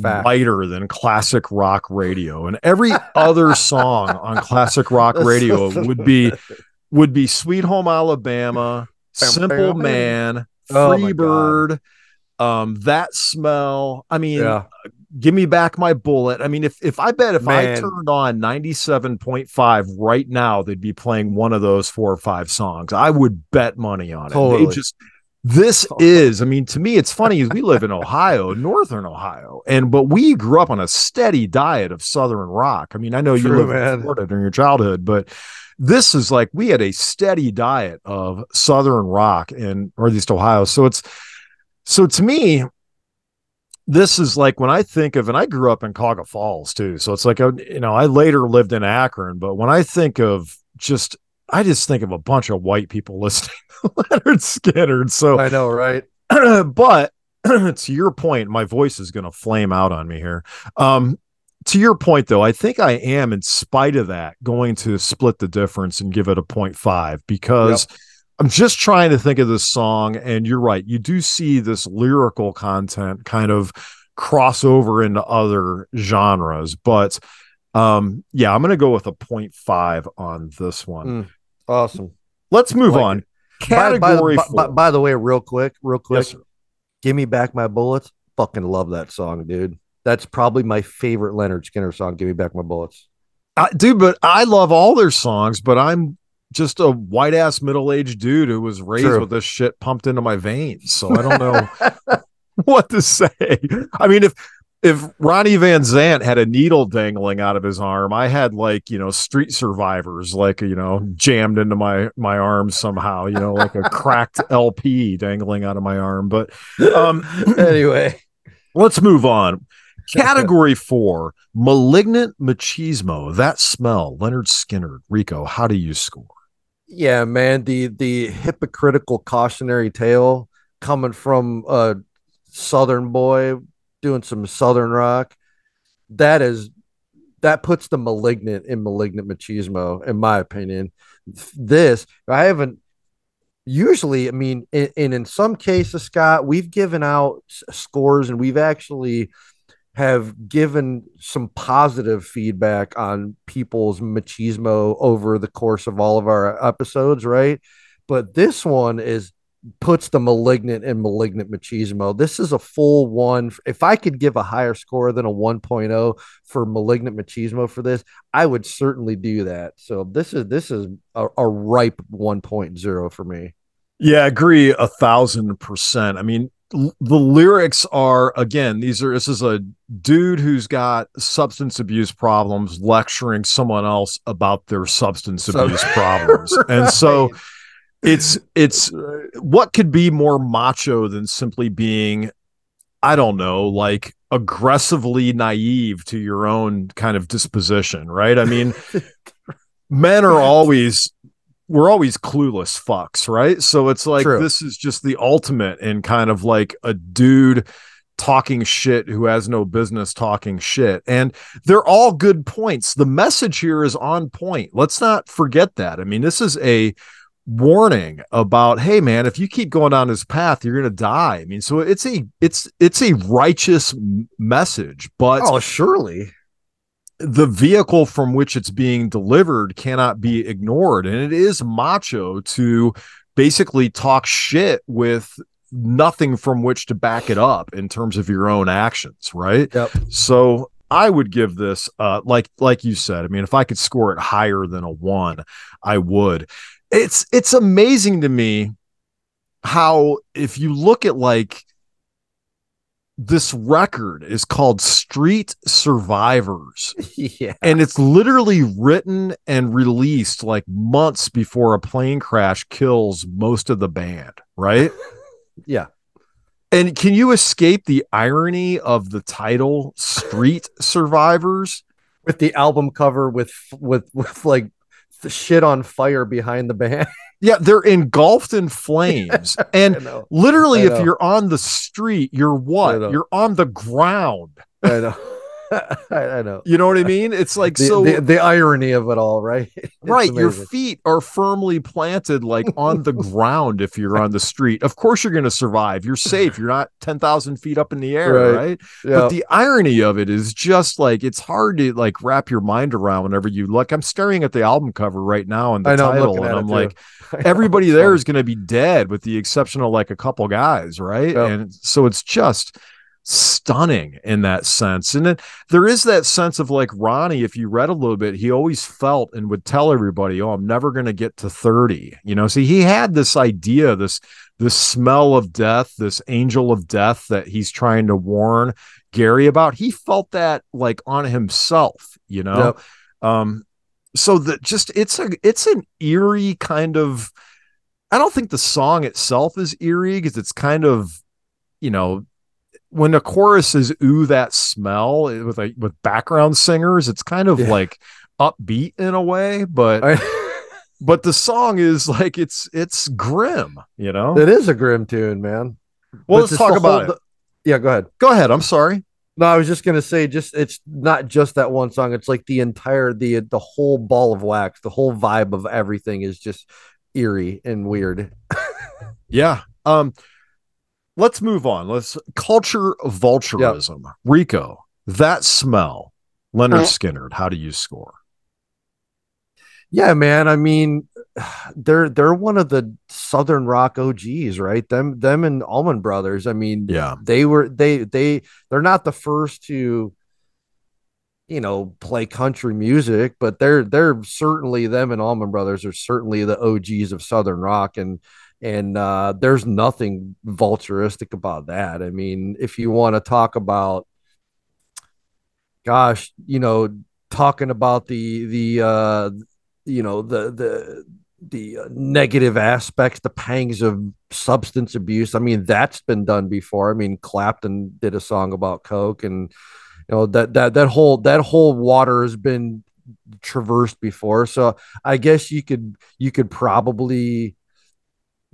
Fact. whiter than classic rock radio and every other song on classic rock radio would be would be sweet home alabama simple man Oh free God. bird um that smell i mean Yeah. Give me back my bullet. I mean if if i bet if i turned on 97.5 right now they'd be playing one of those four or five songs. I would bet money on it. Totally. they just this is i mean to me it's funny is we live in ohio northern ohio and but we grew up on a steady diet of southern rock. I mean i know you True, lived man. in florida during your childhood but this is like we had a steady diet of southern rock in northeast ohio. So it's so to me this is like when i think of and i grew up in Cuyahoga falls too so it's like uh, you know i later lived in akron but when i think of just i just think of a bunch of white people listening to Lynyrd Skynyrd so I know, right? but to your point, my voice is going to flame out on me here. Um, to your point, though, I think I am, in spite of that, going to split the difference and give it a 0.5 because I'm just trying to think of this song. And you're right. You do see this lyrical content kind of cross over into other genres. But um, yeah, I'm going to go with a 0.5 on this one. Mm, awesome. Let's move Like on. it. By- by, Category by, four. by, by the way, real quick, real quick, Yes, give me back my bullets. Fucking love that song, dude. That's probably my favorite Lynyrd Skynyrd song. Give me back my bullets. I, dude, but I love all their songs, but I'm just a white ass middle aged dude who was raised True. with this shit pumped into my veins. So I don't know what to say. I mean, if if Ronnie Van Zant had a needle dangling out of his arm, I had like you know street survivors like you know jammed into my my arm somehow, you know, like a cracked LP dangling out of my arm. But um, anyway, let's move on. Category four, malignant machismo. That smell, Lynyrd Skynyrd, Rico. How do you score? Yeah, man, the the hypocritical cautionary tale coming from a southern boy doing some southern rock. That is that puts the malignant in malignant machismo, in my opinion. This I haven't usually, I mean, and in some cases, Scott, we've given out scores and we've actually have given some positive feedback on people's machismo over the course of all of our episodes, right? But this one is puts the malignant and malignant machismo. This is a full one. If I could give a higher score than a 1.0 for malignant machismo for this, I would certainly do that. So this is this is a, a ripe 1.0 for me. Yeah, I agree a thousand percent. I mean, the lyrics are again these are this is a dude who's got substance abuse problems lecturing someone else about their substance abuse problems. Right. and so it's it's what could be more macho than simply being i don't know like aggressively naive to your own kind of disposition right? I mean men are always we're always clueless fucks, right? So it's like True. this is just the ultimate in kind of like a dude talking shit who has no business talking shit. And they're all good points. The message here is on point. Let's not forget that. I mean, this is a warning about hey man if you keep going down this path you're gonna die i mean so it's a it's it's a righteous message but oh surely the vehicle from which it's being delivered cannot be ignored. And it is macho to basically talk shit with nothing from which to back it up in terms of your own actions, right? Yep. So I would give this uh like like you said, I mean if I could score it higher than a 1, I would. It's it's amazing to me how if you look at like this record is called Street Survivors. yeah. And it's literally written and released like months before a plane crash kills most of the band, right? yeah. And can you escape the irony of the title Street Survivors? With the album cover with with with like the shit on fire behind the band. Yeah, they're engulfed in flames. and literally, if you're on the street, you're what? You're on the ground. I know. I, know. You know what I mean? It's like the, so the, the, irony of it all, right? It's right. Amazing. Your feet are firmly planted like on the ground if you're on the street. Of course you're gonna survive. You're safe. You're not 10,000 feet up in the air, right? right? But the irony of it is just like it's hard to like wrap your mind around whenever you look. I'm staring at the album cover right now and the know, title, I'm and I'm like, everybody there is gonna be dead with the exception of like a couple guys, right? And so it's just stunning in that sense. And then there is that sense of like Ronnie, if you read a little bit, he always felt and would tell everybody, Oh, I'm never going to get to 30. You know, see, he had this idea, this, this smell of death, this angel of death that he's trying to warn Gary about. He felt that like on himself, you know? Yep. Um, so that just it's a it's an eerie kind of I don't think the song itself is eerie because it's kind of you know when the chorus is ooh that smell with like with background singers it's kind of yeah. like upbeat in a way but I, but the song is like it's it's grim you know? It is a grim tune man. Well but let's talk about whole, it. Yeah go ahead. Go ahead i'm sorry. No i was just gonna say just it's not just that one song it's like the entire the the whole ball of wax the whole vibe of everything is just eerie and weird. Yeah um let's move on. Let's culture vulturism. Yep. Rico, that smell. Lynyrd uh-huh. Skynyrd, how do you score? Yeah, man. I mean, they're they're one of the Southern rock OGs, right? Them them and Allman Brothers. I mean, yeah, they were they they they're not the first to you know play country music, but they're they're certainly them and Allman Brothers are certainly the OGs of Southern rock and and uh, there's nothing vulturistic about that. I mean, if you want to talk about, gosh, you know, talking about the the uh, you know the the the uh, negative aspects, the pangs of substance abuse. I mean, that's been done before. I mean, Clapton did a song about coke, and you know that that that whole that whole water has been traversed before. So I guess you could you could probably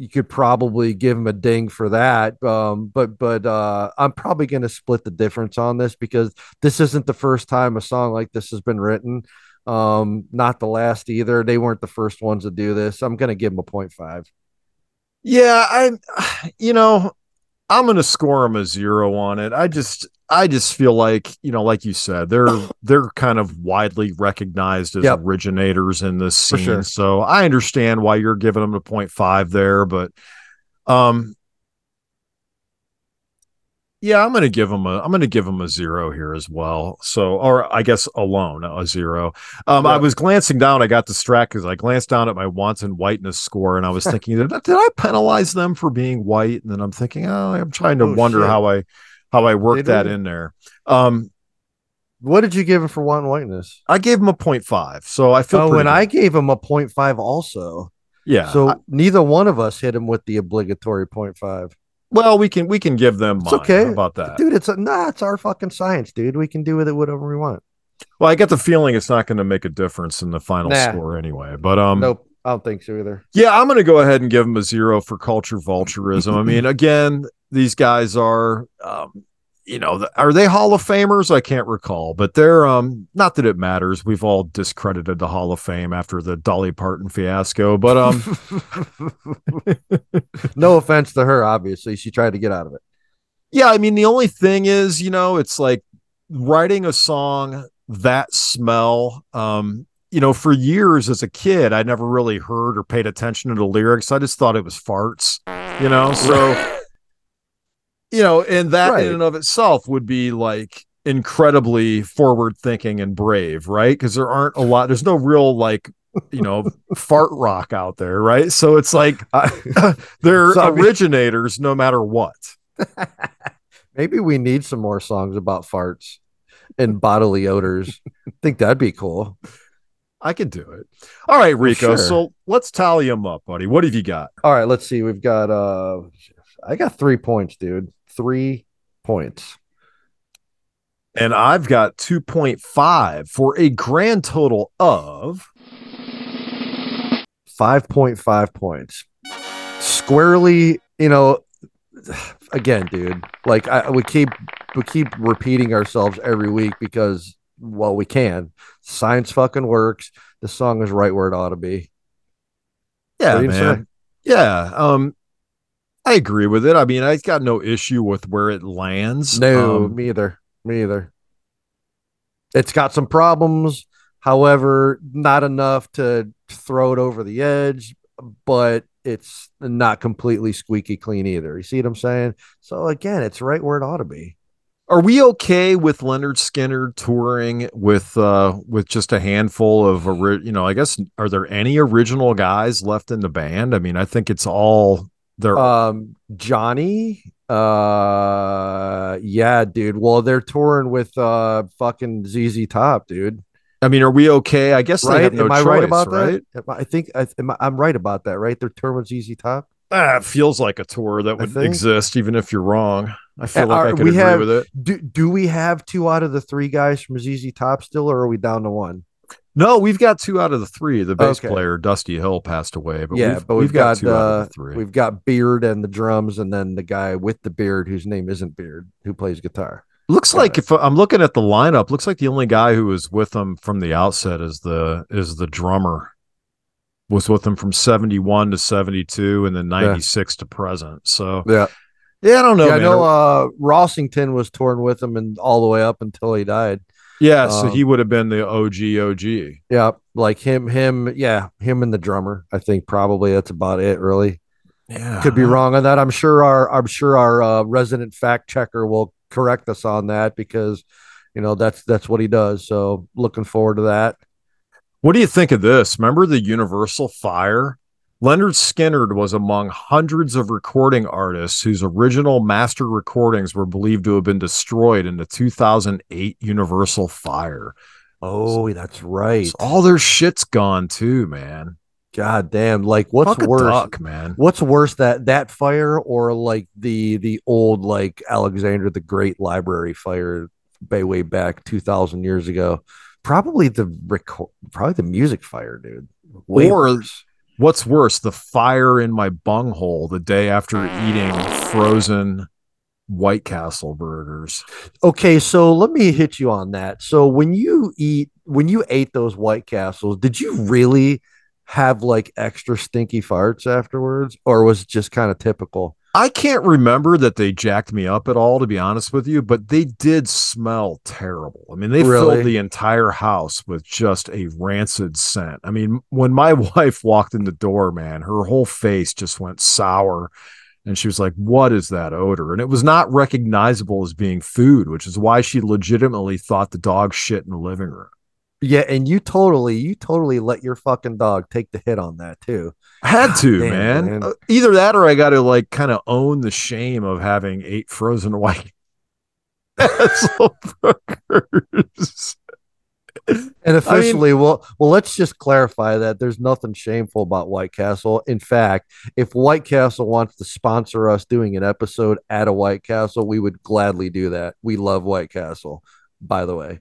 you could probably give him a ding for that. Um, but but uh, I'm probably going to split the difference on this because this isn't the first time a song like this has been written. Um, not the last either. They weren't the first ones to do this. I'm going to give them a 0.5. Yeah, I, you know, I'm gonna score them a zero on it. I just I just feel like you know, like you said, they're they're kind of widely recognized as Yep. originators in this scene. sure. So I understand why you're giving them a 0.5 there, but um yeah, I'm gonna give them a I'm gonna give them a zero here as well. So or I guess alone a zero. Um I was glancing down, I got distracted because I glanced down at my wanton whiteness score and I was thinking, did, I- did I penalize them for being white? And then I'm thinking, oh, I'm trying to Oh, wonder shit. how I how I worked that in there. Um What did you give him for one whiteness? I gave him a 0.5, so I feel Oh, and good. I gave him a 0.5 also. yeah. so I- neither one of us hit him with the obligatory 0.5. well, we can we can give them It's mine. okay. How about that? Dude, it's a, nah, it's our fucking science, dude. We can do with it whatever we want. Well, I get the feeling it's not going to make a difference in the final Nah. score anyway. But um, nope, I don't think so either. Yeah, I'm going to go ahead and give them a zero for culture vulturism. I mean, again, these guys are, um, you know, are they Hall of Famers? I can't recall, but they're um, not that it matters. We've all discredited the Hall of Fame after the Dolly Parton fiasco, but um, no offense to her, obviously. She tried to get out of it. yeah, I mean, the only thing is, you know, it's like writing a song that smell. Um, you know, for years as a kid, I never really heard or paid attention to the lyrics. I just thought it was farts, you know, so. you know, and that Right. in and of itself would be like incredibly forward thinking and brave, right? Because there aren't a lot, there's no real like, you know, fart rock out there, right? So it's like they're So, originators no matter what. Maybe we need some more songs about farts and bodily odors. I think that'd be cool. I could do it. All right, Rico. sure. So let's tally them up, buddy. What have you got? All right, let's see. We've got uh I got three points, dude. Three points. And I've got 2.5 for a grand total of 5.5 points. Squarely, you know, again, dude, like I we keep we keep repeating ourselves every week because well we can. Science fucking works. The song is right where it ought to be. Yeah, you say? man. Yeah. Um, I agree with it. I mean, I've got no issue with where it lands. No, Um, me either. Me either. It's got some problems, however, not enough to throw it over the edge, but it's not completely squeaky clean either. You see what I'm saying? So again, it's right where it ought to be. are we okay with Lynyrd Skynyrd touring with uh with just a handful of you know, I guess are there any original guys left in the band? I mean, I think it's all they're Um, Johnny, uh, yeah, dude. Well, they're touring with uh fucking ZZ Top, dude. I mean, are we okay? I guess Right? have no Am I choice, right about right? that? I I think I, am I, I'm right about that, right? They're touring with ZZ Top. Ah, it feels like a tour that would exist, even if you're wrong. I feel like I are- could we agree have- with it. Do do we have two out of the three guys from ZZ Top still, or are we down to one? No, we've got two out of the three. The bass Okay. player Dusty Hill passed away, but yeah, we've, but we've, got, two out of uh, the three. we've got Beard and the drums, and then the guy with the beard whose name isn't Beard, who plays guitar. Looks like Right. if I'm looking at the lineup, looks like the only guy who was with them from the outset is the is the drummer. Was with them from 71 to 72 and then 96 to present. So Yeah, yeah, I don't know. yeah. I know. Uh, Rossington was touring with him and all the way up until he died. Yeah, so um, he would have been the OG OG. Yeah, like him, him, yeah, him and the drummer. I think probably that's about it. Really, Yeah. could be wrong on that. I'm sure our I'm sure our uh, resident fact checker will correct us on that because you know that's that's what he does. So looking forward to that. What do you think of this? Remember the Universal Fire? Lynyrd Skynyrd was among hundreds of recording artists whose original master recordings were believed to have been destroyed in the 2008 Universal Fire. Oh, that's right. So all their shit's gone too, man. God damn! Like what's Fuck worse? duck, man. What's worse that that fire or like the the old like Alexander the Great library fire way way back two thousand years ago? Probably the record, probably the music fire, dude. Way Or- worse. What's worse, the fire in my bunghole the day after eating frozen White Castle burgers. Okay, so let me hit you on that. So when you eat when you ate those White Castles, did you really have like extra stinky farts afterwards, or was it just kind of typical? I can't remember that they jacked me up at all, to be honest with you, but they did smell terrible. I mean, they Really? filled the entire house with just a rancid scent. I mean, when my wife walked in the door, man, her whole face just went sour. And she was like, What is that odor? And it was not recognizable as being food, which is why she legitimately thought the dog shit in the living room. Yeah, and you totally, you totally let your fucking dog take the hit on that too. I had to, Damn, man. man. Uh, Either that or I got to like kind of own the shame of having eight frozen white burgers. And officially, well, well, let's just clarify that there's nothing shameful about White Castle. In fact, if White Castle wants to sponsor us doing an episode at a White Castle, we would gladly do that. We love White Castle, by the way.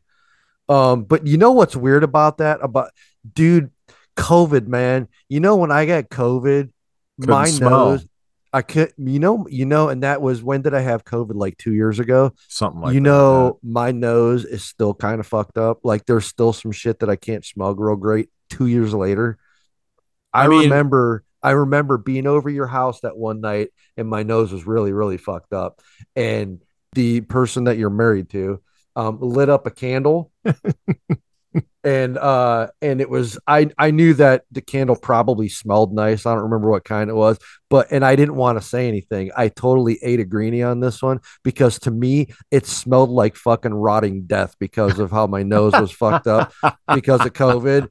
Um, but you know what's weird about that? About dude, COVID, man. You know when I got COVID, Couldn't my smell. nose, I could, you know, you know, and that was when did I have COVID? Like two years ago Something like you that, know, my nose is still kind of fucked up. Like there's still some shit that I can't smell real great. Two years later, I, I mean- remember. I remember being over your house that one night, and my nose was really, really fucked up. And the person that you're married to um, lit up a candle, and uh, and it was I I knew that the candle probably smelled nice. I don't remember what kind it was, but and I didn't want to say anything. I totally ate a greenie on this one because to me it smelled like fucking rotting death because of how my nose was fucked up because of COVID.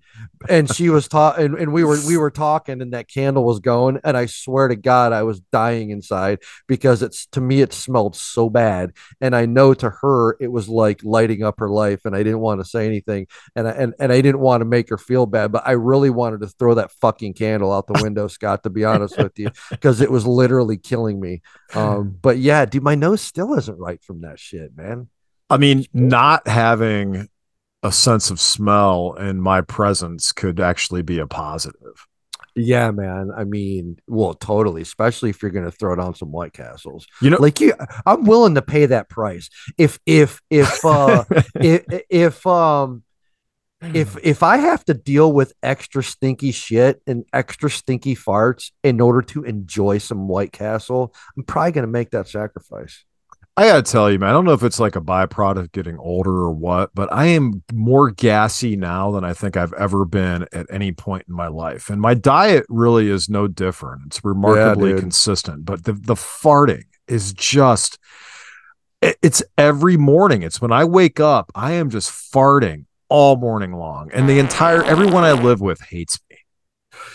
And she was talking, and, and we were we were talking, and that candle was going, and I swear to God, I was dying inside because it's to me it smelled so bad, and I know to her it was like lighting up her life, and I didn't want to say anything, and I, and and I didn't want to make her feel bad, but I really wanted to throw that fucking candle out the window, Scott. To be honest with you, because it was literally killing me. Um, but yeah, dude, my nose still isn't right from that shit, man. I mean, not having a sense of smell in my presence could actually be a positive. Yeah, man. I mean, well, totally. Especially if you're gonna throw down some White Castles. You know, like you, I'm willing to pay that price. If if if uh if if um if hmm. if I have to deal with extra stinky shit and extra stinky farts in order to enjoy some White Castle, I'm probably gonna make that sacrifice. I gotta tell you, man, I don't know if it's like a byproduct of getting older or what, but I am more gassy now than I think I've ever been at any point in my life. And my diet really is no different. It's remarkably dude. consistent, but the the farting is just it's every morning. It's when I wake up, I am just farting all morning long. And the entire everyone I live with hates me.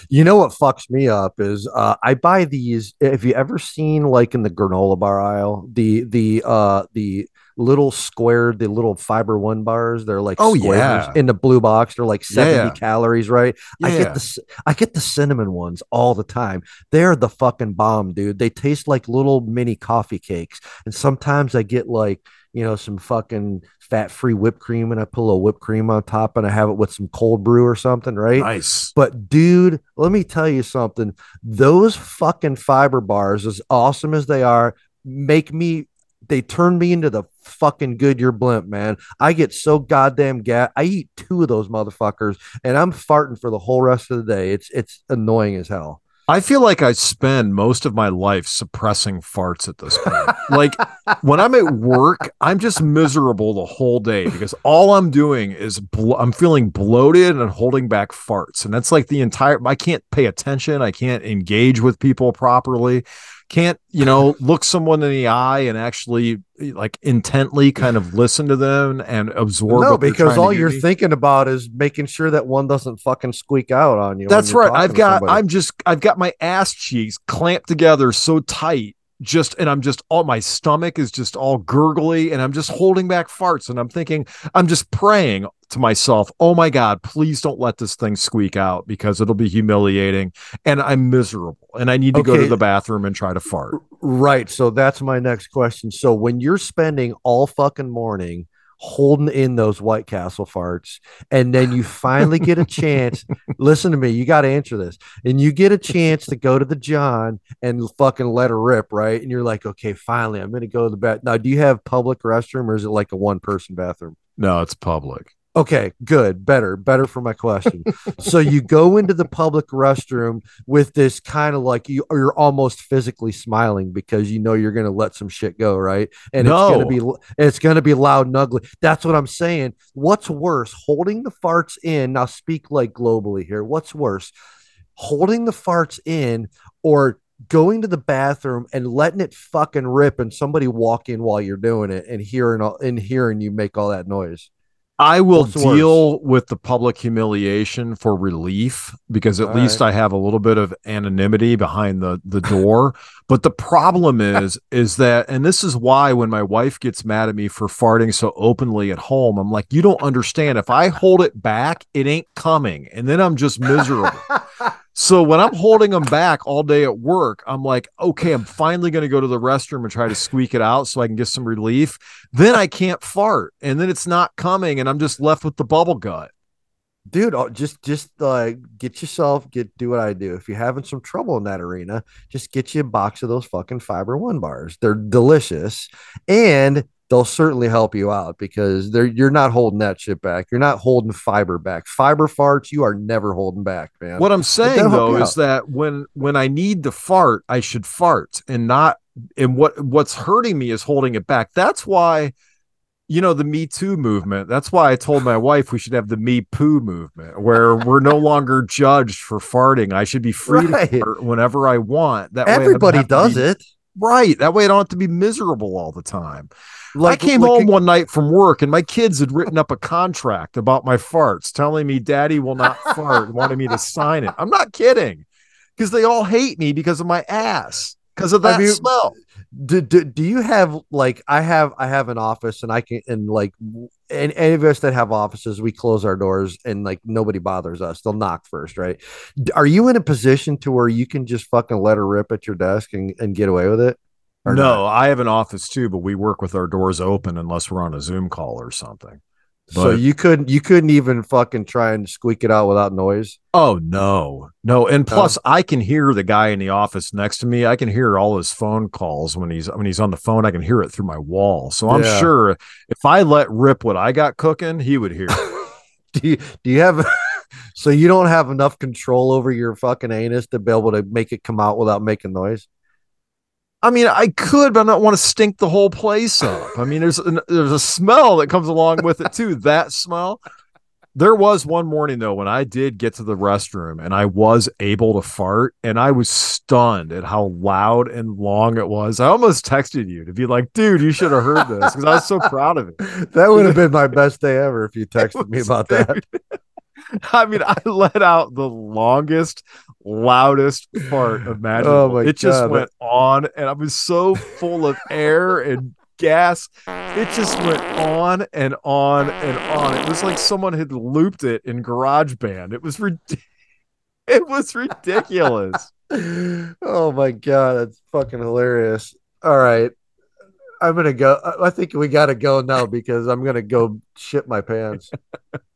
You know what fucks me up is uh, I buy these. Have you ever seen like in the granola bar aisle the the uh the little squared, the little fiber one bars? They're like Oh, squares yeah. in the blue box. They're like seventy Yeah. calories, right? I get the I get the cinnamon ones all the time. They're the fucking bomb, dude. They taste like little mini coffee cakes, and sometimes I get like you know some fucking fat free whipped cream, and I put a little whipped cream on top, and I have it with some cold brew or something, right? Nice. But dude, let me tell you something. Those fucking fiber bars, as awesome as they are, make me they turn me into the fucking Goodyear blimp, man. I get so goddamn gat. I eat two of those motherfuckers and I'm farting for the whole rest of the day. It's it's annoying as hell. I feel like I spend most of my life suppressing farts at this point. like when I'm at work, I'm just miserable the whole day because all I'm doing is blo- I'm feeling bloated and holding back farts. And that's like the entire I can't pay attention, I can't engage with people properly. Can't, you know, look someone in the eye and actually like intently kind of listen to them and absorb No, because all you're me. thinking about is making sure that one doesn't fucking squeak out on you. That's right. I've got. I'm just I've got my ass cheeks clamped together so tight just and I'm just all my stomach is just all gurgly and I'm just holding back farts and I'm thinking I'm just praying to myself, "Oh my god, please don't let this thing squeak out because it'll be humiliating and I'm miserable and I need to go to the bathroom and try to fart." Right. So that's my next question. So when you're spending all fucking morning holding in those White Castle farts, and then you finally get a chance, listen to me, you got to answer this, and you get a chance to go to the John and fucking let her rip, right? And you're like, okay, finally, I'm going to go to the bath. Now, do you have public restroom or is it like a one person bathroom? No, it's public. Okay, good, better, better for my question. so you go into the public restroom with this kind of like you you're almost physically smiling because you know you're gonna let some shit go, right? And it's gonna be it's gonna be loud and ugly. That's what I'm saying. What's worse, holding the farts in? Now speak like globally here. What's worse, holding the farts in or going to the bathroom and letting it fucking rip and somebody walk in while you're doing it and hearing all and hearing you make all that noise? I will worse? deal with the public humiliation for relief because at All least I have a little bit of anonymity behind the the door. but the problem is is that and this is why when my wife gets mad at me for farting so openly at home, I'm like, you don't understand. If I hold it back, it ain't coming. And then I'm just miserable. So when I'm holding them back all day at work, I'm like, okay, I'm finally going to go to the restroom and try to squeak it out so I can get some relief. Then I can't fart, and then it's not coming, and I'm just left with the bubble gut. dude uh, just just uh get yourself get do what i do if you're having some trouble in that arena just get you a box of those fucking fiber one bars they're delicious and they'll certainly help you out because they're you're not holding that shit back you're not holding fiber back fiber farts you are never holding back man What I'm saying though is that when when I need to fart, I should fart and not. And what what's hurting me is holding it back. That's why. You know, the Me Too movement. That's why I told my wife we should have the Me Poo movement where we're no longer judged for farting. I should be free Right. to fart whenever I want. That way I don't everybody does be- it Right. That way I don't have to be miserable all the time. Like I came like home one night from work and my kids had written up a contract about my farts, telling me daddy will not fart wanted me to sign it. I'm not kidding. Because they all hate me because of my ass. Because of I that mean, smell. do, do, do you have like I have I have an office and I can and like and any of us that have offices we close our doors and like nobody bothers us they'll knock first right are you in a position to where you can just fucking let her rip at your desk and, and get away with it No, not? I have an office too, but we work with our doors open unless we're on a Zoom call or something. so you couldn't you couldn't even fucking try and squeak it out without noise Oh no, no, and plus I can hear the guy in the office next to me. I can hear all his phone calls when he's when he's on the phone. I can hear it through my wall. So I'm Yeah. sure if I let rip what I got cooking, he would hear. it. do you do you have so you don't have enough control over your fucking anus to be able to make it come out without making noise I mean, I could, but I don't want to stink the whole place up. I mean, there's an, there's a smell that comes along with it too. That smell. There was one morning though when I did get to the restroom and I was able to fart, and I was stunned at how loud and long it was. I almost texted you to be like, "Dude, you should have heard this," because I was so proud of it. that would have been my best day ever if you texted me was- about that I mean, I let out the longest, loudest fart oh imaginable. Oh my it just God. went on, and I was so full of air and gas. It just went on and on and on. It was like someone had looped it in GarageBand. It was rid- It was ridiculous. oh my god, that's fucking hilarious. All right. I'm gonna go. I- I think we gotta go now because I'm gonna go shit my pants.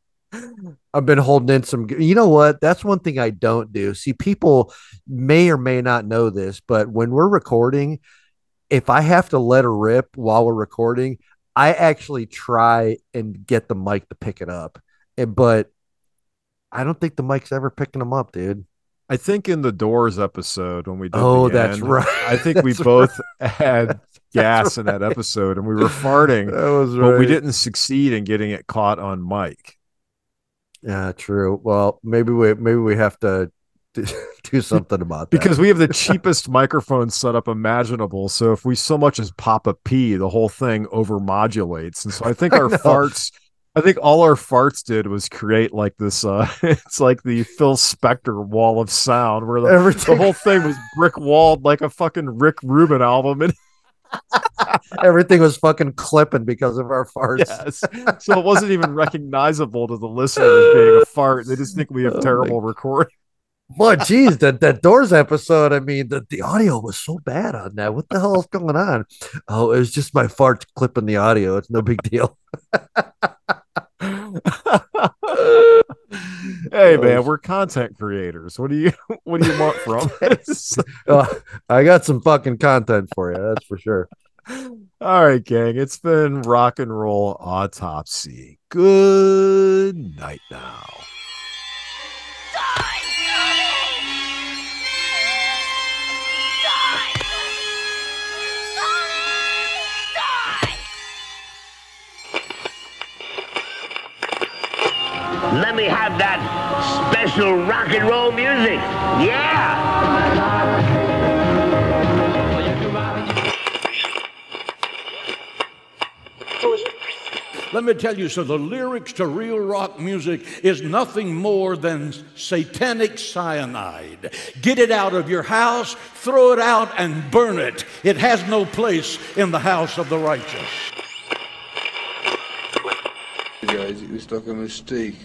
I've been holding in some. You know what? That's one thing I don't do. See, people may or may not know this, but when we're recording, if I have to let her rip while we're recording, I actually try and get the mic to pick it up. And, but I don't think the mic's ever picking them up, dude. I think in the Doors episode when we did Oh, that's end, right. I think we both had gas in that episode and we were farting, That was right. but we didn't succeed in getting it caught on mic. Yeah, true. Well, maybe we maybe we have to do, something about that because we have the cheapest microphone setup imaginable. So if we so much as pop a P, the whole thing overmodulates. And so I think our know. farts, I think all our farts did was create like this. uh It's like the Phil Spector wall of sound, where the, the whole thing was brick walled like a fucking Rick Rubin album. And everything was fucking clipping because of our farts. yes, so it wasn't even recognizable to the listeners being a fart. They just think we have Oh terrible recording. But geez, that that Doors episode, I mean, the, the audio was so bad on that. What the hell is going on? Oh, it was just my farts clipping the audio. It's no big deal. hey man, we're content creators. What do you what do you want from us? Uh, I got some fucking content for you. That's for sure. All right, gang. It's been rock and roll autopsy. Good night now. Let me have that special rock and roll music. Yeah! Let me tell you, so the lyrics to real rock music is nothing more than satanic cyanide. Get it out of your house, throw it out, and burn it. It has no place in the house of the righteous. Guys, it was like a mistake.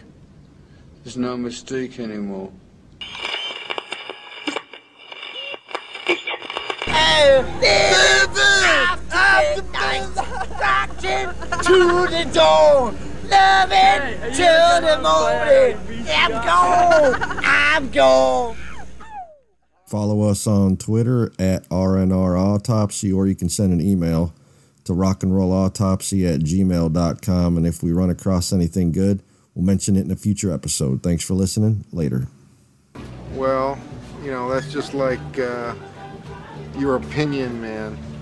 There's no mistake anymore. To the dawn, loving till the morning. I'm gone, I'm gone. Follow us on Twitter at RNR Autopsy, or you can send an email to rockandrollautopsy at gmail.com. And if we run across anything good, we'll mention it in a future episode. Thanks for listening. Later. Well, you know, that's just like uh, your opinion, man.